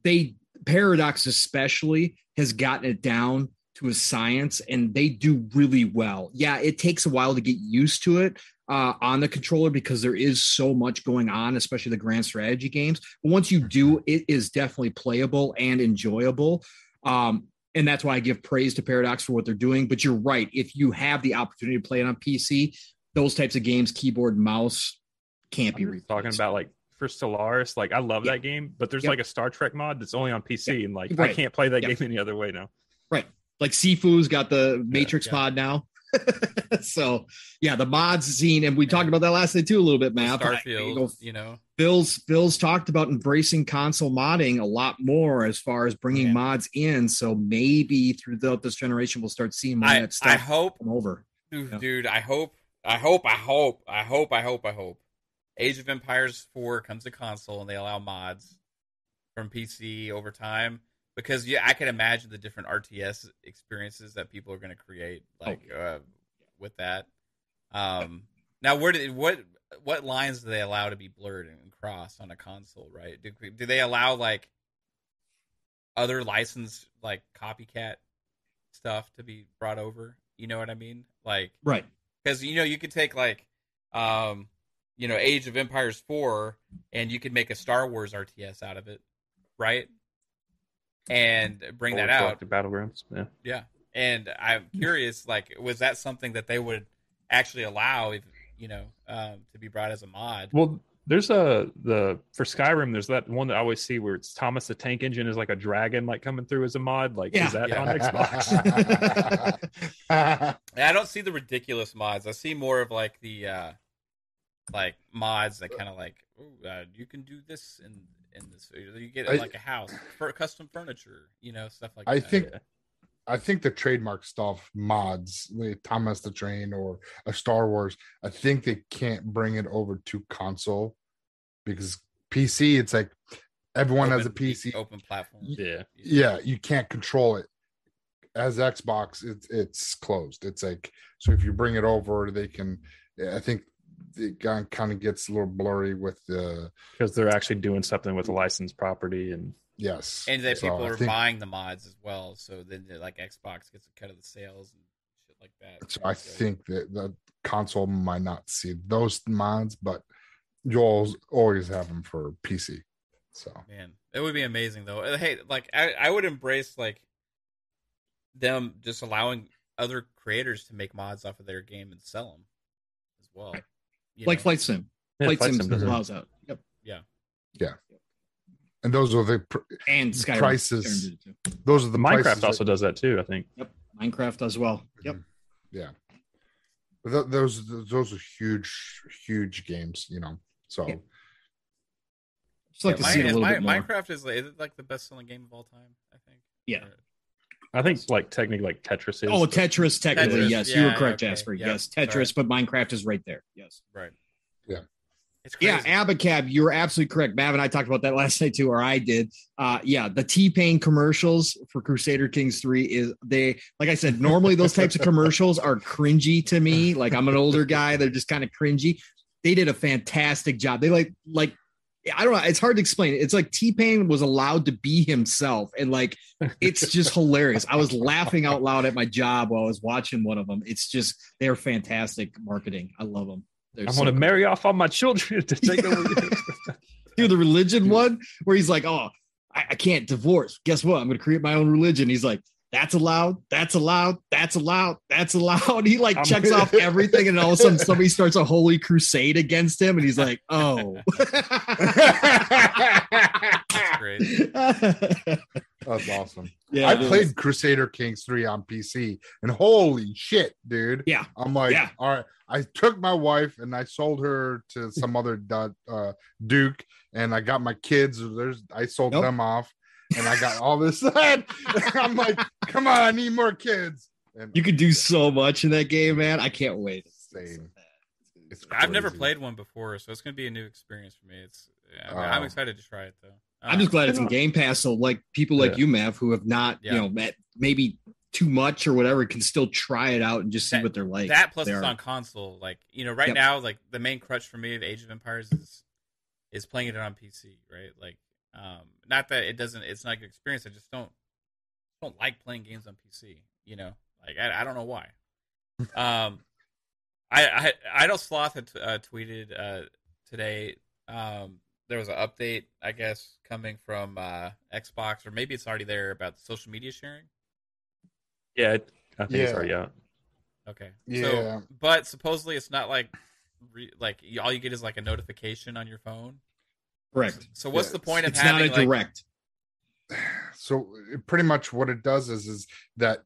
they Paradox especially has gotten it down to a science and they do really well. Yeah, it takes a while to get used to it uh, on the controller because there is so much going on, especially the grand strategy games. But once you do, it is definitely playable and enjoyable. Um, and that's why I give praise to Paradox for what they're doing. But you're right. If you have the opportunity to play it on PC, those types of games, keyboard, mouse, can't be replaced. talking about like for Stellaris, like I love Yeah. that game, but there's Yep. like a Star Trek mod that's only on PC, and like I can't play that Yeah. game any other way now. Right. Like Sifu's got the Matrix yeah. mod now. so yeah, the mods scene, and we talked about that last night too a little bit, Matt. Starfield, You know, you know, Bill's Bill's talked about embracing console modding a lot more as far as bringing Yeah. mods in. So maybe throughout this generation, we'll start seeing more I that stuff I hope, come over. dude, Yeah. dude, I hope, I hope, I hope, I hope, I hope, I hope. Age of Empires 4 comes to console and they allow mods from PC over time because yeah, I can imagine the different RTS experiences that people are going to create like uh, with that. Um, now, where did what what lines do they allow to be blurred and crossed on a console? Right? Do, do they allow like other licensed like copycat stuff to be brought over? You know what I mean? Like Right. because you know you could take like um you know age of empires 4 and you could make a star wars rts out of it right and bring that out Galactic Battlegrounds. Yeah. yeah and i'm curious like was that something that they would actually allow if you know um to be brought as a mod Well, there's a the for Skyrim. There's that one that I always see where it's Thomas the Tank Engine is like a dragon like coming through as a mod. Like Yeah. is that Yeah. on Xbox? I don't see the ridiculous mods i see more of like the uh like mods that kind of like Ooh, uh, you can do this and in this video. you get I- like a house for custom furniture you know stuff like I that think I think the trademark stuff mods, like Thomas the Train or a Star Wars, I think they can't bring it over to console because PC, it's like everyone has a PC. open platform Yeah. Yeah, you can't control it. As Xbox, it's it's closed. It's like so if you bring it over, they can. I think it kind of gets a little blurry with the Because they're actually doing something with a licensed property and yes, and that So people are think- buying the mods as well so then like xbox gets a cut of the sales and shit like that So I think that the console might not see those mods, but you'll always have them for PC. So Man, it would be amazing though. Hey, like I, I would embrace like them just allowing other creators to make mods off of their game and sell them as well. You like know? Flight Sim. Yeah, Flight, Flight Sim Sim does it. allows Yeah. Yep. and those are the pr- And Skyrim. Prices. Skyrim it too. those are the Minecraft prices that- also does that too. I think. Yep. Minecraft as well. Mm-hmm. Yep. yeah. But th- those those are huge, huge games, you know. So Yeah. Just like Yeah, to see it a little Mi- bit more. Minecraft is like, is it like the best selling game of all time. I think. Yeah. Or- I think like technically like Tetris is. Oh, Tetris, technically, Tetris, yes. you were correct, okay, Jasper. yeah, yes, Tetris, but Minecraft is right there. Yes. Right. Yeah. Yeah, Abacab, you're absolutely correct. Mav and I talked about that last night too, or I did. Uh, yeah, the T Pain commercials for Crusader Kings 3 is they, like I said, normally those types of commercials are cringy to me. Like I'm an older guy, they're just kind of cringy. They did a fantastic job. They like, like, I don't know. It's hard to explain. It's like T Pain was allowed to be himself, and like it's just hilarious. I was laughing out loud at my job while I was watching one of them. It's just they're fantastic marketing. I love them. They're I so want to cool. marry off all my children to take over. do the religion one where he's like, "Oh, I, I can't divorce. Guess what? I'm going to create my own religion." He's like, "That's allowed. That's allowed. That's allowed. That's allowed." He like I'm- checks off everything, and all of a sudden somebody starts a holy crusade against him, and he's like, "Oh." That's great. that's awesome. yeah, I it is. played Crusader Kings 3 on PC and holy shit, dude. Yeah. I'm like, Yeah. all right. I took my wife and I sold her to some other uh, Duke, and I got my kids. There's I sold Nope. them off, and I got all this. I'm like, come on, I need more kids. And You could do so much in that game, man. I can't wait. Insane. It's I've never played one before, so it's going to be a new experience for me. It's I'm, Oh. I'm excited to try it though. I'm just glad it's in Game Pass, so like people like Yeah. you, Mav, who have not, Yeah. you know, met maybe too much or whatever, can still try it out and just see That- what they're like. that plus it's on console. Like you know, right Yep. now, like the main crutch for me of Age of Empires is is playing it on PC. Right, like um, not that it doesn't. It's not a good experience. I just don't don't like playing games on PC. You know, like I, I don't know why. um, I I Idle Sloth had uh, tweeted uh, today. Um, there was an update, I guess, coming from uh, Xbox, or maybe it's already there about social media sharing. Yeah, I think it's already out. Okay. Yeah. So, but supposedly it's not like re, like all you get is like a notification on your phone. Correct. So what's Yeah, the point of It's not a like direct. so pretty much what it does is is that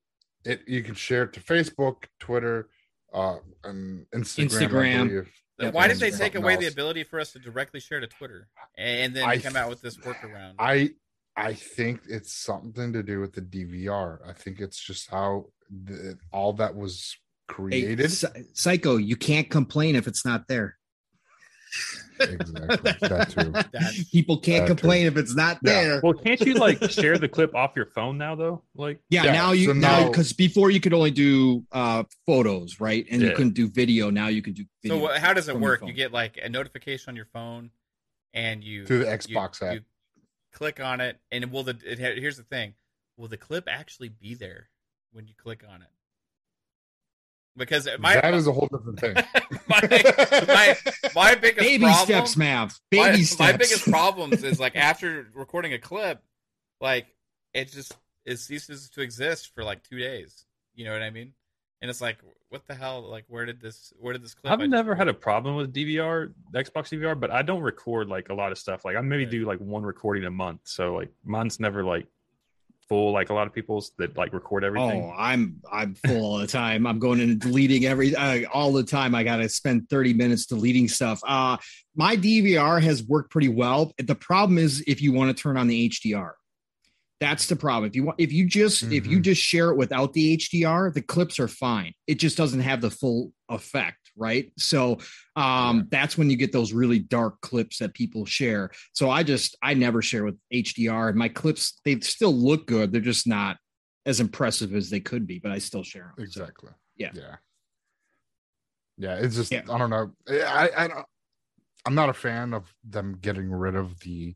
it you can share it to Facebook, Twitter, uh, and Instagram. Instagram. believe. Yep. why did they take something away the ability for us to directly share to Twitter and then I come out with this workaround? I I think it's something to do with the DVR. I think it's just how the, all that was created. Psy- Psycho, you can't complain if it's not there. Exactly that too. That's- People can't That too. complain if it's not Yeah. there. Well, can't you like share the clip off your phone now though? Like, Yeah, Yeah, now you so now now- because before you could only do uh photos, right? And you couldn't do video. Now you can do so video. what, how does it work? You get like a notification on your phone, and you Through the you- Xbox app. You click on it, and will the it, here's the thing: will the clip actually be there when you click on it? Because my that is a whole different thing. my, my my biggest baby problem, steps, Mav. my, Baby my steps. biggest problems is like after recording a clip, like it just it ceases to exist for like two days. You know what I mean? And it's like, what the hell? Like, where did this? Where did this clip? I've I just never had a problem with DVR, Xbox DVR, but I don't record like a lot of stuff. Like I maybe Right. do like one recording a month, so like mine's never like full like a lot of people's that like record everything. Oh, I'm I'm full all the time. I'm going in and deleting every uh, all the time. I got to spend 30 minutes deleting stuff. Uh my DVR has worked pretty well. The problem is if you want to turn on the HDR. That's the problem. If you want if you just if you Mhm. just share it without the HDR, the clips are fine. It just doesn't have the full effect, right? So um that's when you get those really dark clips that people share. So I just I never share with HDR. My clips they still look good. They're just not as impressive as they could be, but I still share them. So, Exactly. Yeah. Yeah. Yeah. It's just Yeah. I don't know. I I don't, I'm not a fan of them getting rid of the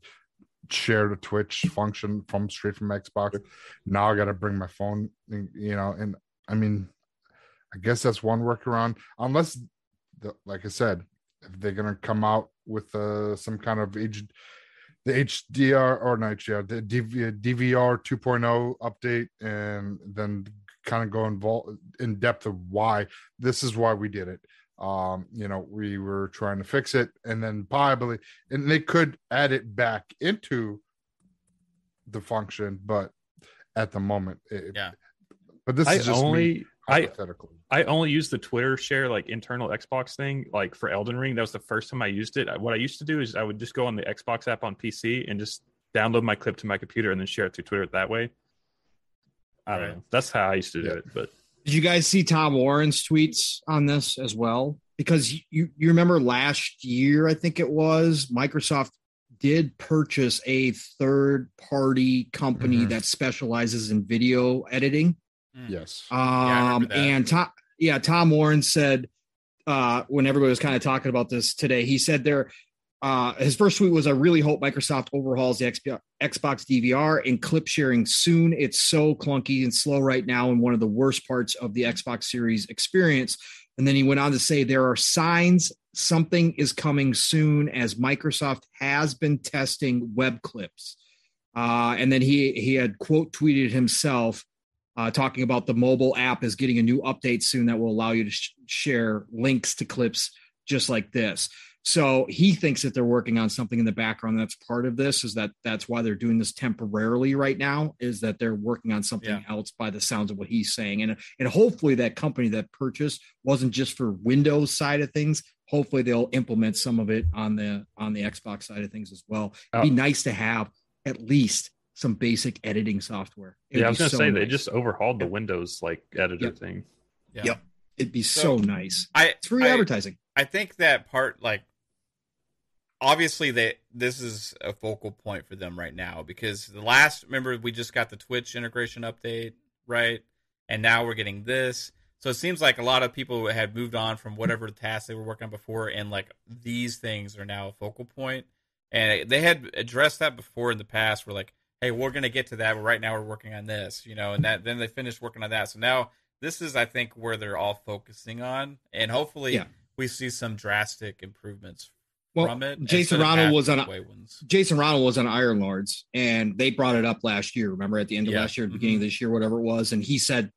share to Twitch function from straight from Xbox. Now I got to bring my phone. You know, and I mean, I guess that's one workaround. Unless, like I said, if they're gonna come out with uh, some kind of H, the HDR or not HDR, the DV, DVR 2.0 update, and then kind of go involved in depth of why this is why we did it. Um, you know, we were trying to fix it, and then probably, and they could add it back into the function, but at the moment, it, Yeah. But this I is just me only I. I only use the Twitter share like internal Xbox thing like for Elden Ring. That was the first time I used it. What I used to do is I would just go on the Xbox app on PC and just download my clip to my computer and then share it through Twitter that way. I don't Right. know. That's how I used to do Yeah. it. But Did you guys see Tom Warren's tweets on this as well? Because you you remember last year, I think it was Microsoft did purchase a third party company Mhm. that specializes in video editing. Yes. Um, that. and Tom, yeah, Tom Warren said uh, when everybody was kind of talking about this today, he said there. Uh, his first tweet was, "I really hope Microsoft overhauls the XP- Xbox DVR and clip sharing soon. It's so clunky and slow right now, and one of the worst parts of the Xbox Series experience." And then he went on to say, "There are signs something is coming soon, as Microsoft has been testing web clips." Uh, and then he he had quote tweeted himself uh, talking about the mobile app is getting a new update soon that will allow you to sh- share links to clips just like this. So he thinks that they're working on something in the background that's part of this. Is that that's why they're doing this temporarily right now? Is that they're working on something Yeah. else by the sounds of what he's saying, and and hopefully that company that purchased wasn't just for Windows side of things. Hopefully they'll implement some of it on the on the Xbox side of things as well. It'd be Oh. nice to have at least some basic editing software. It'd yeah, I was gonna so say they just overhauled the Windows like editor Yep. thing. Yeah. Yep. It'd be so, So- nice. I It's free I, advertising. I think that part like obviously they this is a focal point for them right now because the last remember we just got the Twitch integration update, right? And now we're getting this. So it seems like a lot of people had moved on from whatever tasks they were working on before and like these things are now a focal point. And they had addressed that before in the past where like hey, we're going to get to that. But right now we're working on this, you know, and that then they finished working on that. So now this is, I think, where they're all focusing on, and hopefully Yeah. we see some drastic improvements Well, from it. Jason Ronald was on. Jason Ronald was on Iron Lords, and they brought it up last year. Remember at the end of Yeah. last year, the Mhm. beginning of this year, whatever it was, and he said,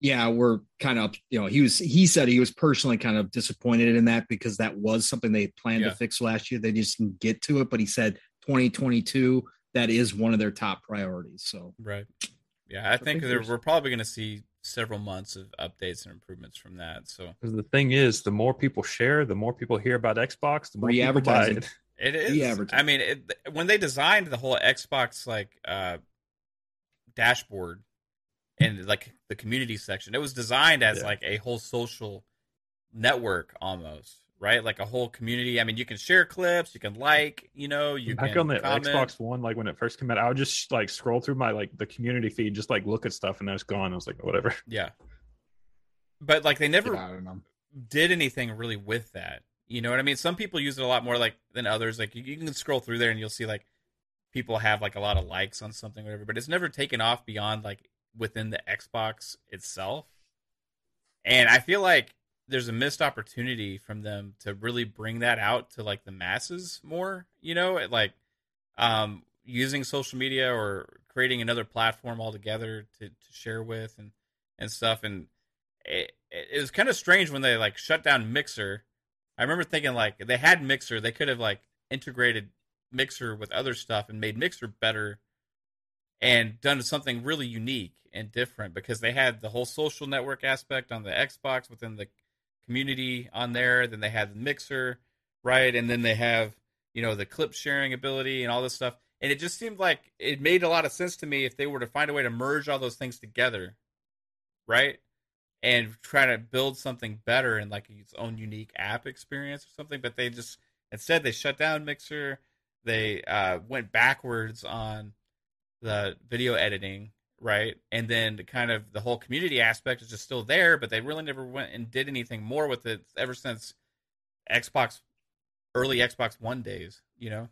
"Yeah, we're kind of, you know, he was he said he was personally kind of disappointed in that because that was something they planned Yeah. to fix last year. They just didn't get to it, but he said 2022 that is one of their top priorities. So Right. Yeah, I think think there, we're probably going to see several months of updates and improvements from that. So 'Cause the thing is, the more people share, the more people hear about Xbox, the more Free people buy advertising. it. it is. I mean, it, when they designed the whole Xbox like uh, dashboard and like the community section, it was designed as Yeah. like a whole social network almost, right? Like a whole community. I mean, you can share clips, you can like, you know, you Back can on the comment. Xbox One, like when it first came out, I would just like scroll through my like the community feed, just like look at stuff, and then it's gone. I was like, oh, whatever. Yeah. But like they never I did anything really with that. You know what I mean? Some people use it a lot more like than others. Like you, you can scroll through there and you'll see like people have like a lot of likes on something, whatever. But it's never taken off beyond like within the Xbox itself. And I feel like there's a missed opportunity from them to really bring that out to like the masses more. You know, like um, using social media or creating another platform altogether to, to share with and and stuff. And it, it was kind of strange when they like shut down Mixer. I remember thinking like they had Mixer, they could have like integrated Mixer with other stuff and made Mixer better and done something really unique and different because they had the whole social network aspect on the Xbox within the community on there. Then they have the Mixer, right? And then they have, you know, the clip sharing ability and all this stuff. And it just seemed like it made a lot of sense to me if they were to find a way to merge all those things together, right? And try to build something better and like its own unique app experience or something. But they just instead they shut down Mixer. They uh, went backwards on the video editing, right? And then the kind of the whole community aspect is just still there, but they really never went and did anything more with it ever since Xbox early Xbox One days, you know.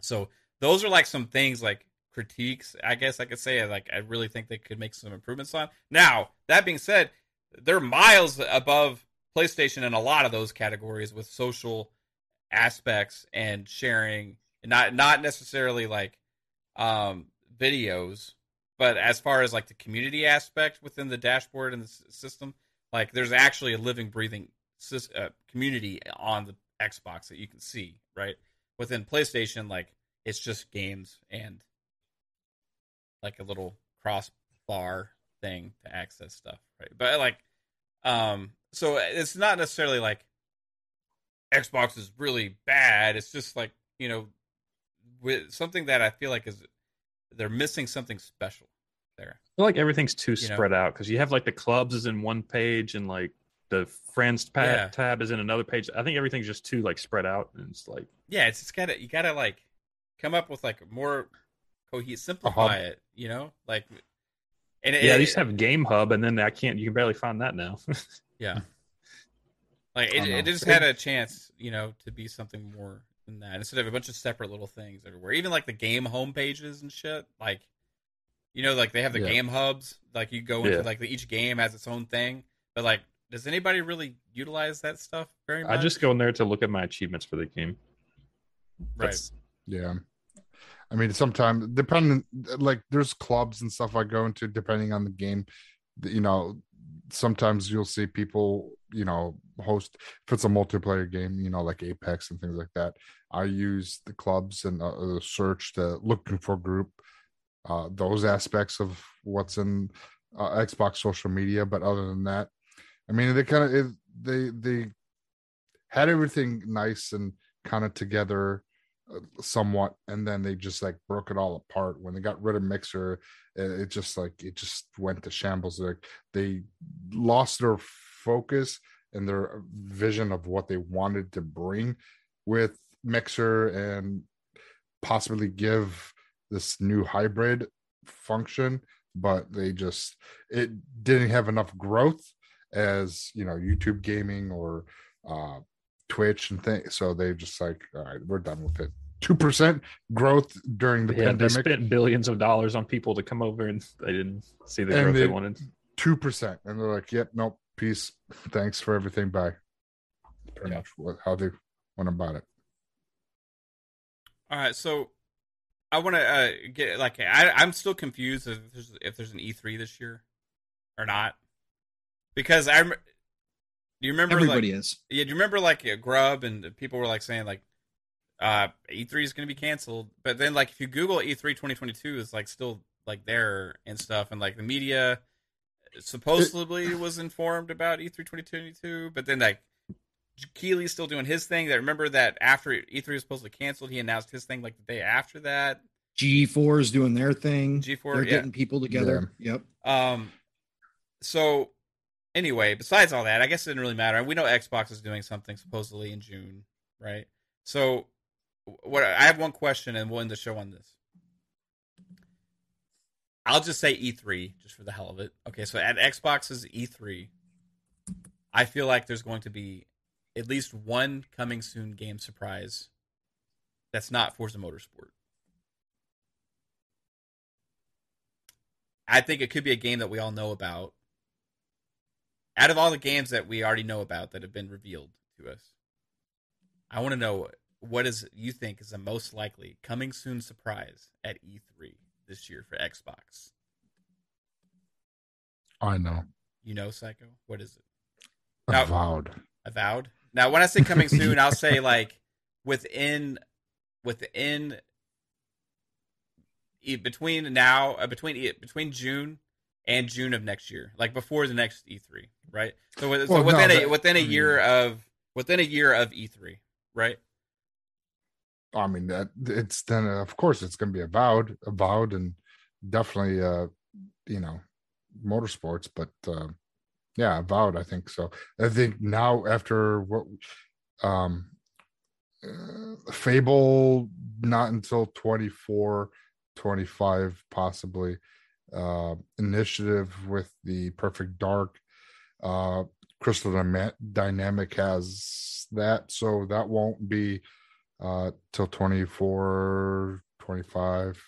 So those are like some things like critiques, I guess I could say. Like I really think they could make some improvements on. Now that being said, they're miles above PlayStation in a lot of those categories with social aspects and sharing, not not necessarily like um, videos, but as far as like the community aspect within the dashboard and the system, like there's actually a living, breathing uh, community on the Xbox that you can see, right? Within PlayStation, like it's just games and like a little crossbar thing to access stuff, right? But like, um, so it's not necessarily like Xbox is really bad. It's just like you know, with something that I feel like is they're missing something special there. I feel like everything's too You know? spread out because you have like the clubs is in one page and like the friends pa- Yeah. tab is in another page. I think everything's just too like spread out and it's like Yeah, it's just gotta you gotta like come up with like more cohesive, simplify it. You know, like and it, yeah, it- they used to have Game Hub and then I can't. You can barely find that now. Yeah. Like it, it just had a chance, you know, to be something more than that instead of a bunch of separate little things everywhere. Even like the game home pages and shit. Like, you know, like they have the Yeah. game hubs. Like you go into Yeah. like the, each game has its own thing. But like, does anybody really utilize that stuff very much? I just go in there to look at my achievements for the game. right. That's- Yeah. I mean, sometimes depending, like there's clubs and stuff I go into depending on the game. You know, sometimes you'll see people, you know, host if it's a multiplayer game, you know, like Apex and things like that. I use the clubs and uh, the search to looking for group, uh, those aspects of what's in uh, Xbox social media. But other than that, I mean, they kind of they they had everything nice and kind of together uh, somewhat and then they just like broke it all apart when they got rid of mixer it, it just like it just went to shambles like they lost their focus and their vision of what they wanted to bring with mixer and possibly give this new hybrid function but they just it didn't have enough growth as you know youtube gaming or uh twitch and things so they just like all right we're done with it. Two percent growth during the Yeah, they spent billions of dollars on people to come over, and they didn't see the And growth they they- wanted. Two percent, and they're like, "Yep, nope, peace, thanks for everything, bye." Pretty Yeah. much what, how they went about it. All right, so I want to uh, get like I, I'm still confused if there's if there's an E3 this year or not because I do you remember Everybody like is. yeah do you remember like uh, Grubb and people were like saying like uh E3 is going to be canceled but then like if you Google E E3 2022 is like still like there and stuff and like the media supposedly was informed about E E3 2022 but then like Keighley's still doing his thing. That remember that after E3 was supposed to be canceled, he announced his thing like the day after that. G4 is doing their thing. G4, They're yeah. getting people together. Yep. Um, so anyway, besides all that, I guess it didn't really matter. We know Xbox is doing something supposedly in June, right? So what I have one question and we'll end the show on this. I'll just say E3 just for the hell of it. Okay, so at Xbox's E3, I feel like there's going to be at least one coming soon game surprise that's not Forza Motorsport. I think it could be a game that we all know about. Out of all the games that we already know about that have been revealed to us, I want to know what is you think is the most likely coming soon surprise at E3 this year for Xbox. I know. You know, Psycho. What is it? Now- Avowed. Avowed. Now, when I say coming soon, I'll say like within within between now uh, between between June and June of next year, like before the next E3, right? So, so Well, no, within a within a year of within a year of E3, right? I mean that it's then of course it's going to be avowed, avowed, and definitely uh you know motorsports, but uh, yeah, avowed. I think so. I think now after what um uh, Fable not until 24, 25 possibly. Uh, initiative with the Perfect Dark. Uh, Crystal Dynamic has that, so that won't be uh till 24 25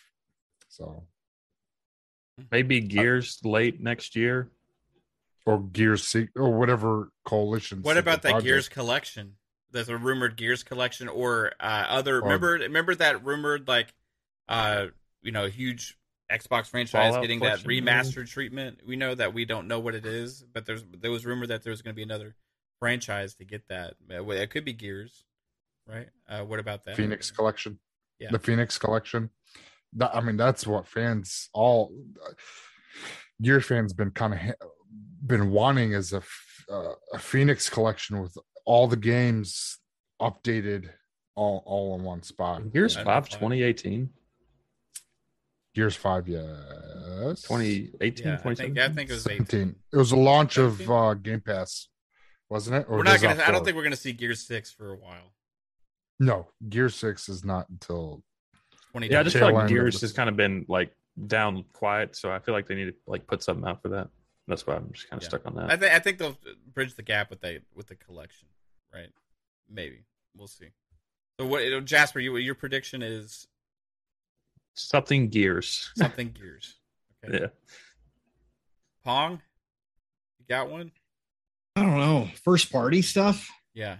so Maybe Gears late next year. or gears Se- or whatever coalition What about that project. Gears collection? There's a rumored Gears collection, or uh, other. Or- remember, remember that rumored like, uh, you know, huge Xbox franchise Fallout getting that collection, maybe? remastered treatment. We know that we don't know what it is, but there's there was rumor that there was going to be another franchise to get that. Uh, It could be Gears, right? Uh, what about that? Fenix collection Yeah. the Fenix collection that, i mean that's what fans all gears fans been kind of been wanting is a, f- uh, a Fenix collection with all the games updated all all in one spot Gears I don't 5 know. 2018, gears 5 yes 2018, Yeah, I think I think it was 18. 17 it was a launch of uh game pass wasn't it Or We're not gonna. I don't think we're gonna see Gear Six for a while. No gear 6 is not until Twenty. Yeah, I just feel like Gears the- has kind of been like down quiet, so I feel like they need to like put something out for that. That's why I'm just kind of Yeah. stuck on that. I think I think they'll bridge the gap with the with the collection, right? Maybe we'll see. So what, Jasper? You, your prediction is Something Gears. something Gears. Okay. yeah. Pong, you got one? I don't know. First party stuff. Yeah.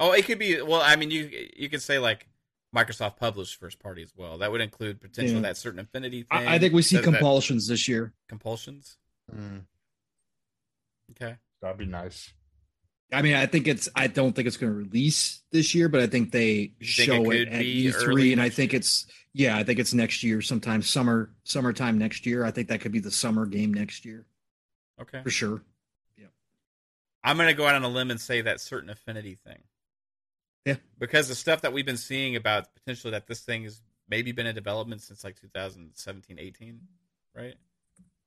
Oh, it could be. Well, I mean, you you could say like Microsoft published first party as well. That would include potential Yeah. that certain affinity thing. I, I think we see that- that- compulsions this year. compulsions. Mm. Okay. that'd be nice I mean, I think it's. I don't think it's going to release this year, but I think they think show it it, at E3, and I think it's. Yeah, I think it's next year, sometime summer, summertime next year. I think that could be the summer game next year Okay. for sure. Yeah, I'm gonna go out on a limb and say that certain affinity thing. Yeah. Because the stuff that we've been seeing about potentially that this thing has maybe been in development since like 2017, 18, right?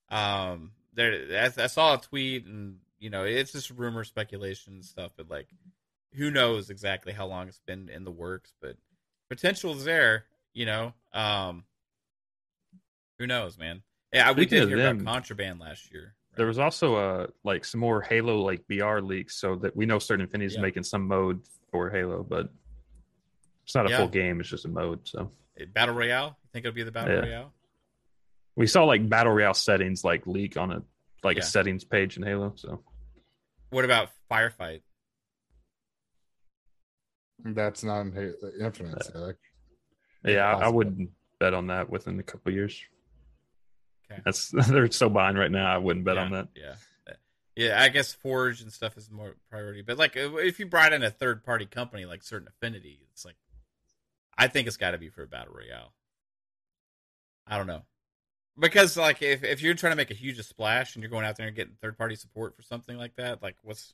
Um, there, I, I saw a tweet, and you know, it's just rumor, speculation, and stuff, but like, who knows exactly how long it's been in the works? But potential is there, you know. Um, who knows, man? Yeah, we Speaking did hear them, about contraband last year. There was also uh like some more Halo like VR leaks, so that we know Certain Affinity is Yeah. making some mode for Halo, but It's not a Yeah. full game; it's just a mode. So Battle Royale? You think it'll be the Battle Yeah. Royale? we saw like battle royale settings like leak on a like Yeah. a settings page in Halo. So What about Firefight? That's not in Halo Infinite. so, like, yeah, I, I wouldn't bet on that within a couple years. Okay. That's they're so behind right now. I wouldn't bet yeah, on that. Yeah. Yeah, I guess Forge and stuff is more priority. But like if if you brought in a third party company like Certain Affinity, it's like I think it's gotta be for a battle royale. I don't know. Because like if, if you're trying to make a huge splash and you're going out there and getting third party support for something like that, like what's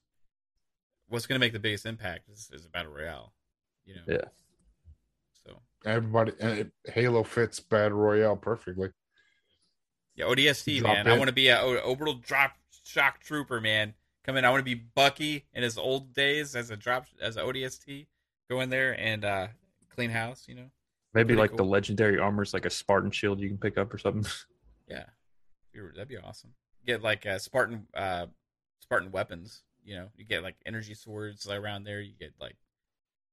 what's gonna make the biggest impact is, is a battle royale. You know? Yeah. So everybody, and it, Halo fits Battle Royale perfectly. Yeah, ODST, Drop man. I want to be a o- orbital drop shock trooper, man. Come in. I want to be Bucky in his old days as a drop as a ODST. Go in there and uh clean house. You know. Maybe Pretty like cool. the legendary armor is like a Spartan shield you can pick up or something. Yeah, that'd be awesome. Get like uh, Spartan uh Spartan weapons. You know, you get like energy swords around there. You get like,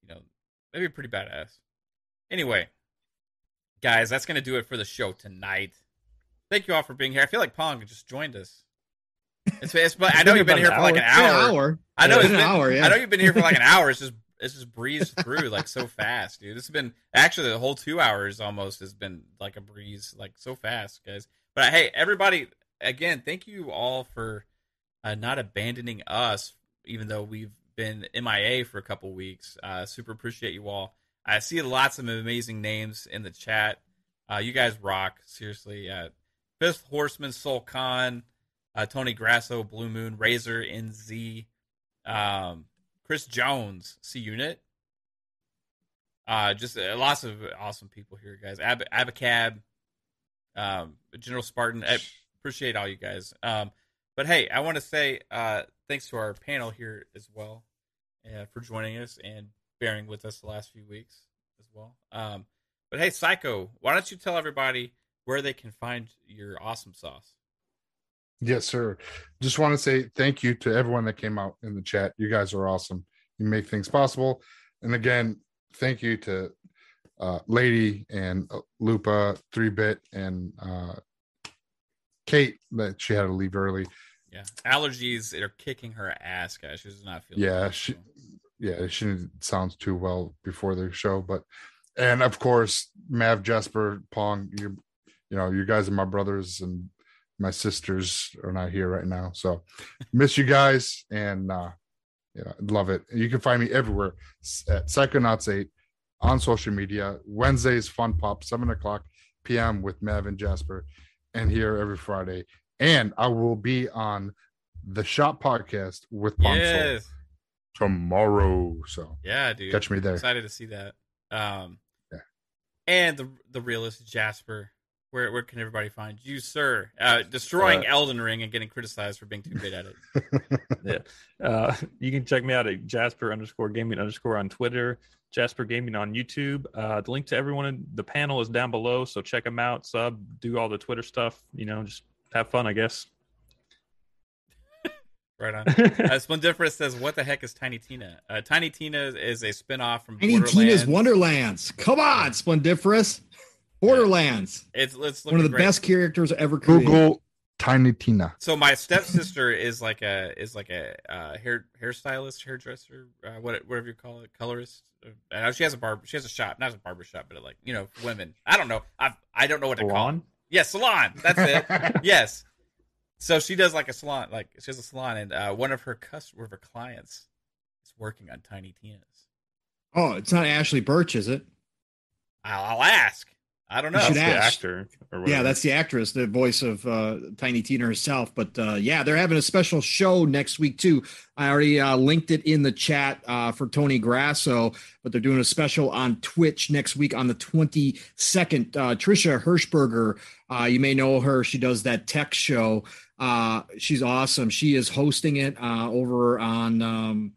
you know, that'd be pretty badass. Anyway, guys, that's gonna do it for the show tonight. Thank you all for being here. I feel like Pong just joined us. It's, it's but I know you've been here for like an hour. an hour. I know It's it's been an hour, yeah. I know you've been here for like an hour. It's just it's just breezed through like so fast, dude. This has been actually the whole two hours almost has been like a breeze, like so fast, guys. But hey, everybody, again, thank you all for uh, not abandoning us, even though we've been MIA for a couple weeks. Uh, super appreciate you all. I see lots of amazing names in the chat. Uh, you guys rock, seriously. Uh, Fifth Horseman, Soul Khan, uh, Tony Grasso, Blue Moon, Razor, NZ, um, Chris Jones, C Unit. Uh, just uh, lots of awesome people here, guys. Ab- Abacab, um, General Spartan. I appreciate all you guys. Um, but hey, I want to say uh, thanks to our panel here as well uh, for joining us and bearing with us the last few weeks as well. Um, but hey, Psycho, why don't you tell everybody where they can find your awesome sauce? Yes, sir. Just want to say thank you to everyone that came out in the chat. You guys are awesome. You make things possible. And again, thank you to uh, Lady and uh, Lupa, Three Bit, and uh, Kate that she had to leave early. Yeah, allergies are kicking her ass, guys. She does not feel. Yeah, well, she- so. Yeah, she didn't sound too well before the show, but and of course Mav, Jasper, Pong, you, you know, you guys are my brothers and my sisters are not here right now, so miss you guys and uh yeah, love it. You can find me everywhere at Psychonauts Eight on social media. Wednesdays Fun Pop seven o'clock p.m. with Mav and Jasper, and here every Friday. And I will be on the Shop Podcast with Pong Soul Yes. tomorrow. So Yeah, dude. catch me there. Excited to see that. Um, Yeah. And the the realist Jasper. Where where can everybody find you, sir? Uh, destroying Uh, Elden Ring and getting criticized for being too good at it. Uh, you can check me out at Jasper underscore gaming underscore on Twitter, Jasper Gaming on YouTube. Uh, the link to everyone in the panel is down below, so check them out. Sub, do all the Twitter stuff. You know, just have fun, I guess. Right on. Uh, Splendiferous says, "What the heck is Tiny Tina?" Uh, Tiny Tina is a spinoff from Tiny Borderlands. Tina's Wonderlands. Come on, Splendiferous. Borderlands. It's let's One of the great. best characters ever created. Google Tiny Tina. So my stepsister is like a is like a uh, hair hairstylist, hairdresser, uh, what whatever you call it, colorist. Uh, And she has a barber. She has a shop, not a barber shop, but like you know, women. I don't know. I I don't know what to call. it. Salon? Yeah, salon. That's it. yes. So she does like a salon, like she has a salon, and uh, one of her customers, of her clients, is working on Tiny Tina's. Oh, it's not Ashly Burch, is it? I'll, I'll ask. I don't know. You should the ask. actor. Or Yeah, that's the actress, the voice of uh, Tiny Tina herself. But uh, yeah, they're having a special show next week too. I already uh, linked it in the chat uh, for Tony Grasso, but they're doing a special on Twitch next week on the 22nd. Uh, Trisha Hershberger, uh, you may know her. She does that tech show. Uh, she's awesome. She is hosting it uh, over on um,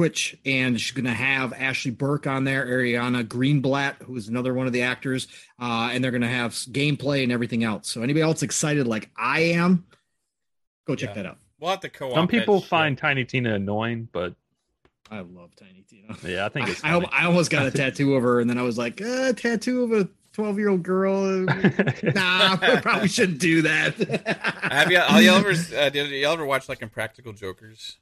Twitch, and she's going to have Ashly Burch on there, Ariana Greenblatt, who is another one of the actors, uh, and they're going to have gameplay and everything else. So, anybody else excited like I am, go check Yeah. that out. We'll have to co-op. Some people that shit. find Tiny Tina annoying, but I love Tiny Tina. Yeah, I think it's. I, I, I almost got a tattoo of her, and then I was like, uh, tattoo of a 12 year old girl. nah, I probably shouldn't do that. Have you, all y'all ever, uh, did y'all ever watch like Impractical Jokers?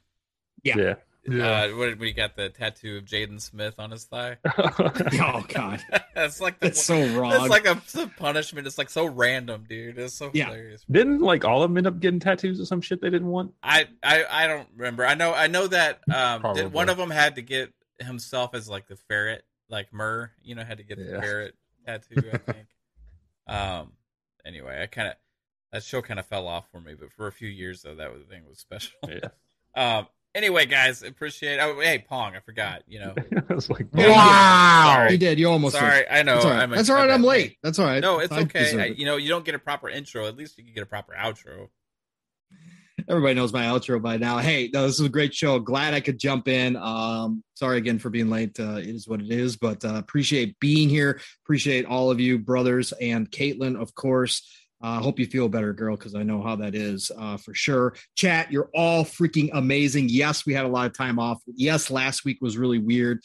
Yeah. yeah. Yeah. Uh, what, when he got the tattoo of Jaden Smith on his thigh? oh God, That's like the, that's so wrong. It's like a, it's a punishment. It's like so random, dude. It's so Yeah. hilarious. Didn't like all of them end up getting tattoos or some shit they didn't want? I, I I don't remember. I know I know that um Probably. that one of them had to get himself as like the ferret, like Murr, you know, had to get the ferret tattoo. I think. um. Anyway, I kind of that show kind of fell off for me, but for a few years though, that was, the thing was special. Yeah. Um. Anyway, guys, appreciate. Oh, hey, Pong, I forgot. You know, I was like, Yeah, you did. Wow. Sorry. You did. You almost. sorry. I know. That's all right. I'm a- That's all right. I'm bad. late. That's all right. No, it's I okay. I, you know, you don't get a proper intro. At least you can get a proper outro. Everybody knows my outro by now. Hey, no, this is a great show. Glad I could jump in. Um, sorry again for being late. Uh, it is what it is, but uh, appreciate being here. Appreciate all of you, brothers, and Caitlin, of course. I uh, hope you feel better, girl, because I know how that is uh, for sure. Chat, you're all freaking amazing. Yes, we had a lot of time off. Yes, last week was really weird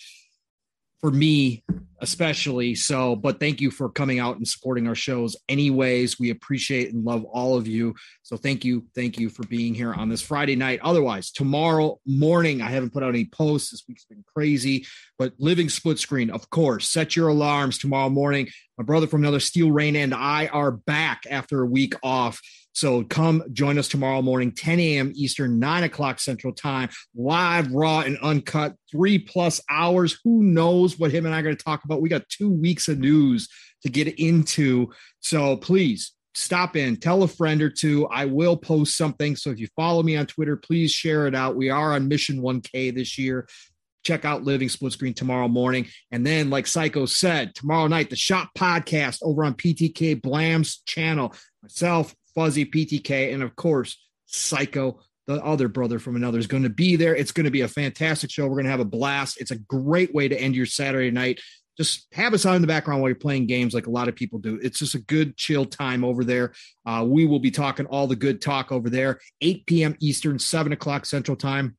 for me, especially. So, but thank you for coming out and supporting our shows. Anyways, we appreciate and love all of you. So, thank you, thank you for being here on this Friday night. Otherwise, tomorrow morning, I haven't put out any posts. This week's been crazy, but living split screen, of course. Set your alarms tomorrow morning. My brother from another Steel Rain and I are back after a week off. So come join us tomorrow morning, 10 a.m. Eastern, 9 o'clock Central Time, live, raw, and uncut, three plus hours. Who knows what him and I are going to talk about? We got two weeks of news to get into. So please stop in, tell a friend or two. I will post something. So if you follow me on Twitter, please share it out. We are on Mission 1K this year check out Living Split Screen tomorrow morning. And then, like Psycho said, tomorrow night, the Shop Podcast over on PTK Blam's channel. Myself, Fuzzy, PTK, and of course, Psycho, the other brother from another, is going to be there. It's going to be a fantastic show. We're going to have a blast. It's a great way to end your Saturday night. Just have us on in the background while you're playing games like a lot of people do. It's just a good, chill time over there. Uh, we will be talking all the good talk over there, 8 p.m. Eastern, 7 o'clock Central Time.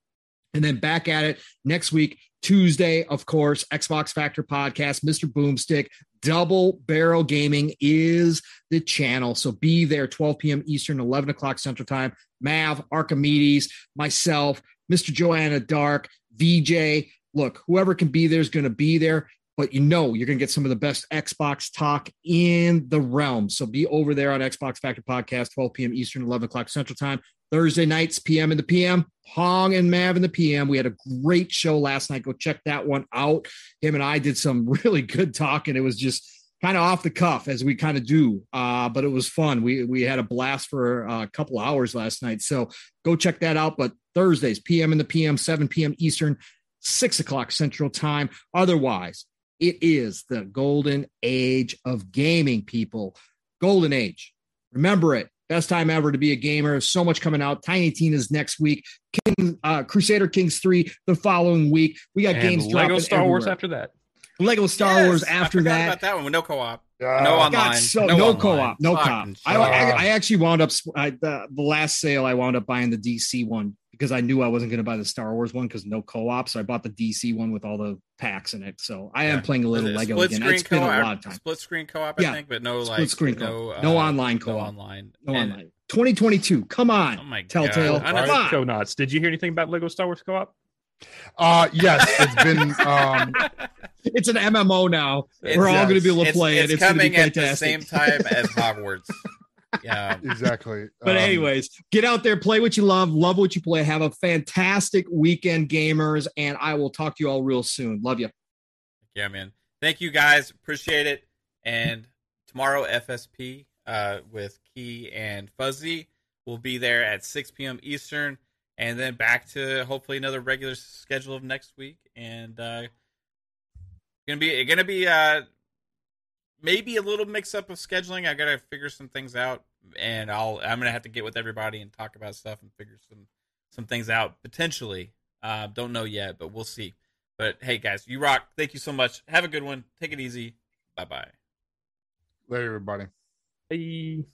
And then back at it next week, Tuesday, of course, Xbox Factor podcast, Mr. Boomstick, Double Barrel Gaming is the channel. So be there 12 p.m. Eastern, 11 o'clock Central Time. Mav, Archimedes, myself, Mr. Joanna Dark, VJ. Look, whoever can be there is going to be there. But you know, you're going to get some of the best Xbox talk in the realm. So be over there on Xbox Factor Podcast, 12 p.m. Eastern, 11 o'clock Central Time. Thursday nights, PM and the PM. Pong and Mav in the PM. We had a great show last night. Go check that one out. Him and I did some really good talking. And it was just kind of off the cuff as we kind of do, uh, but it was fun. We we had a blast for a couple hours last night. So go check that out. But Thursdays, PM and the PM, 7 p.m. Eastern, 6 o'clock Central Time. Otherwise, it is the golden age of gaming, people. Golden age. Remember it. Best time ever to be a gamer. So much coming out. Tiny Tina's next week. King, uh, Crusader Kings 3 the following week. We got and games Lego dropping Star Wars after that. Lego Star Yes, Wars after forgot that. about that one with no co-op, Yeah. no God, online, so, no, no, online. co-op, no Fucking co-op. I, I, I actually wound up I, the, the last sale. I wound up buying the DC one because I knew I wasn't going to buy the Star Wars one because no co-op. So I bought the DC one with all the packs in it. So I am playing a little Lego split again. It's been a co-op? lot of time. Split screen co-op, I Yeah. think, but no Split like screen no, co-op. No uh, online no co-op. online, No And- online. 2022. Come on, Oh my Telltale. god! I Come on. Show nuts. Did you hear anything about Lego Star Wars co-op? Uh, yes, it's been. Um, It's an MMO now. It's- We're all going to be able to It's, play it's it. It's going to be coming at the fantastic. same time as Hogwarts. Yeah, exactly. But Um, anyways, get out there, play what you love, love what you play. Have a fantastic weekend, gamers, and I will talk to you all real soon. Love you. yeah, man. Thank you guys, appreciate it. And tomorrow, FSP uh, with Key and Fuzzy will be there at 6 p.m. Eastern, and then back to hopefully another regular schedule of next week. And uh, gonna be gonna be uh, maybe a little mix up of scheduling. I gotta figure some things out, and I'll I'm gonna have to get with everybody and talk about stuff and figure some some things out potentially. Uh, don't know yet, but we'll see. But hey, guys, you rock. Thank you so much. Have a good one. Take it easy. Bye bye. Later, everybody. Hey.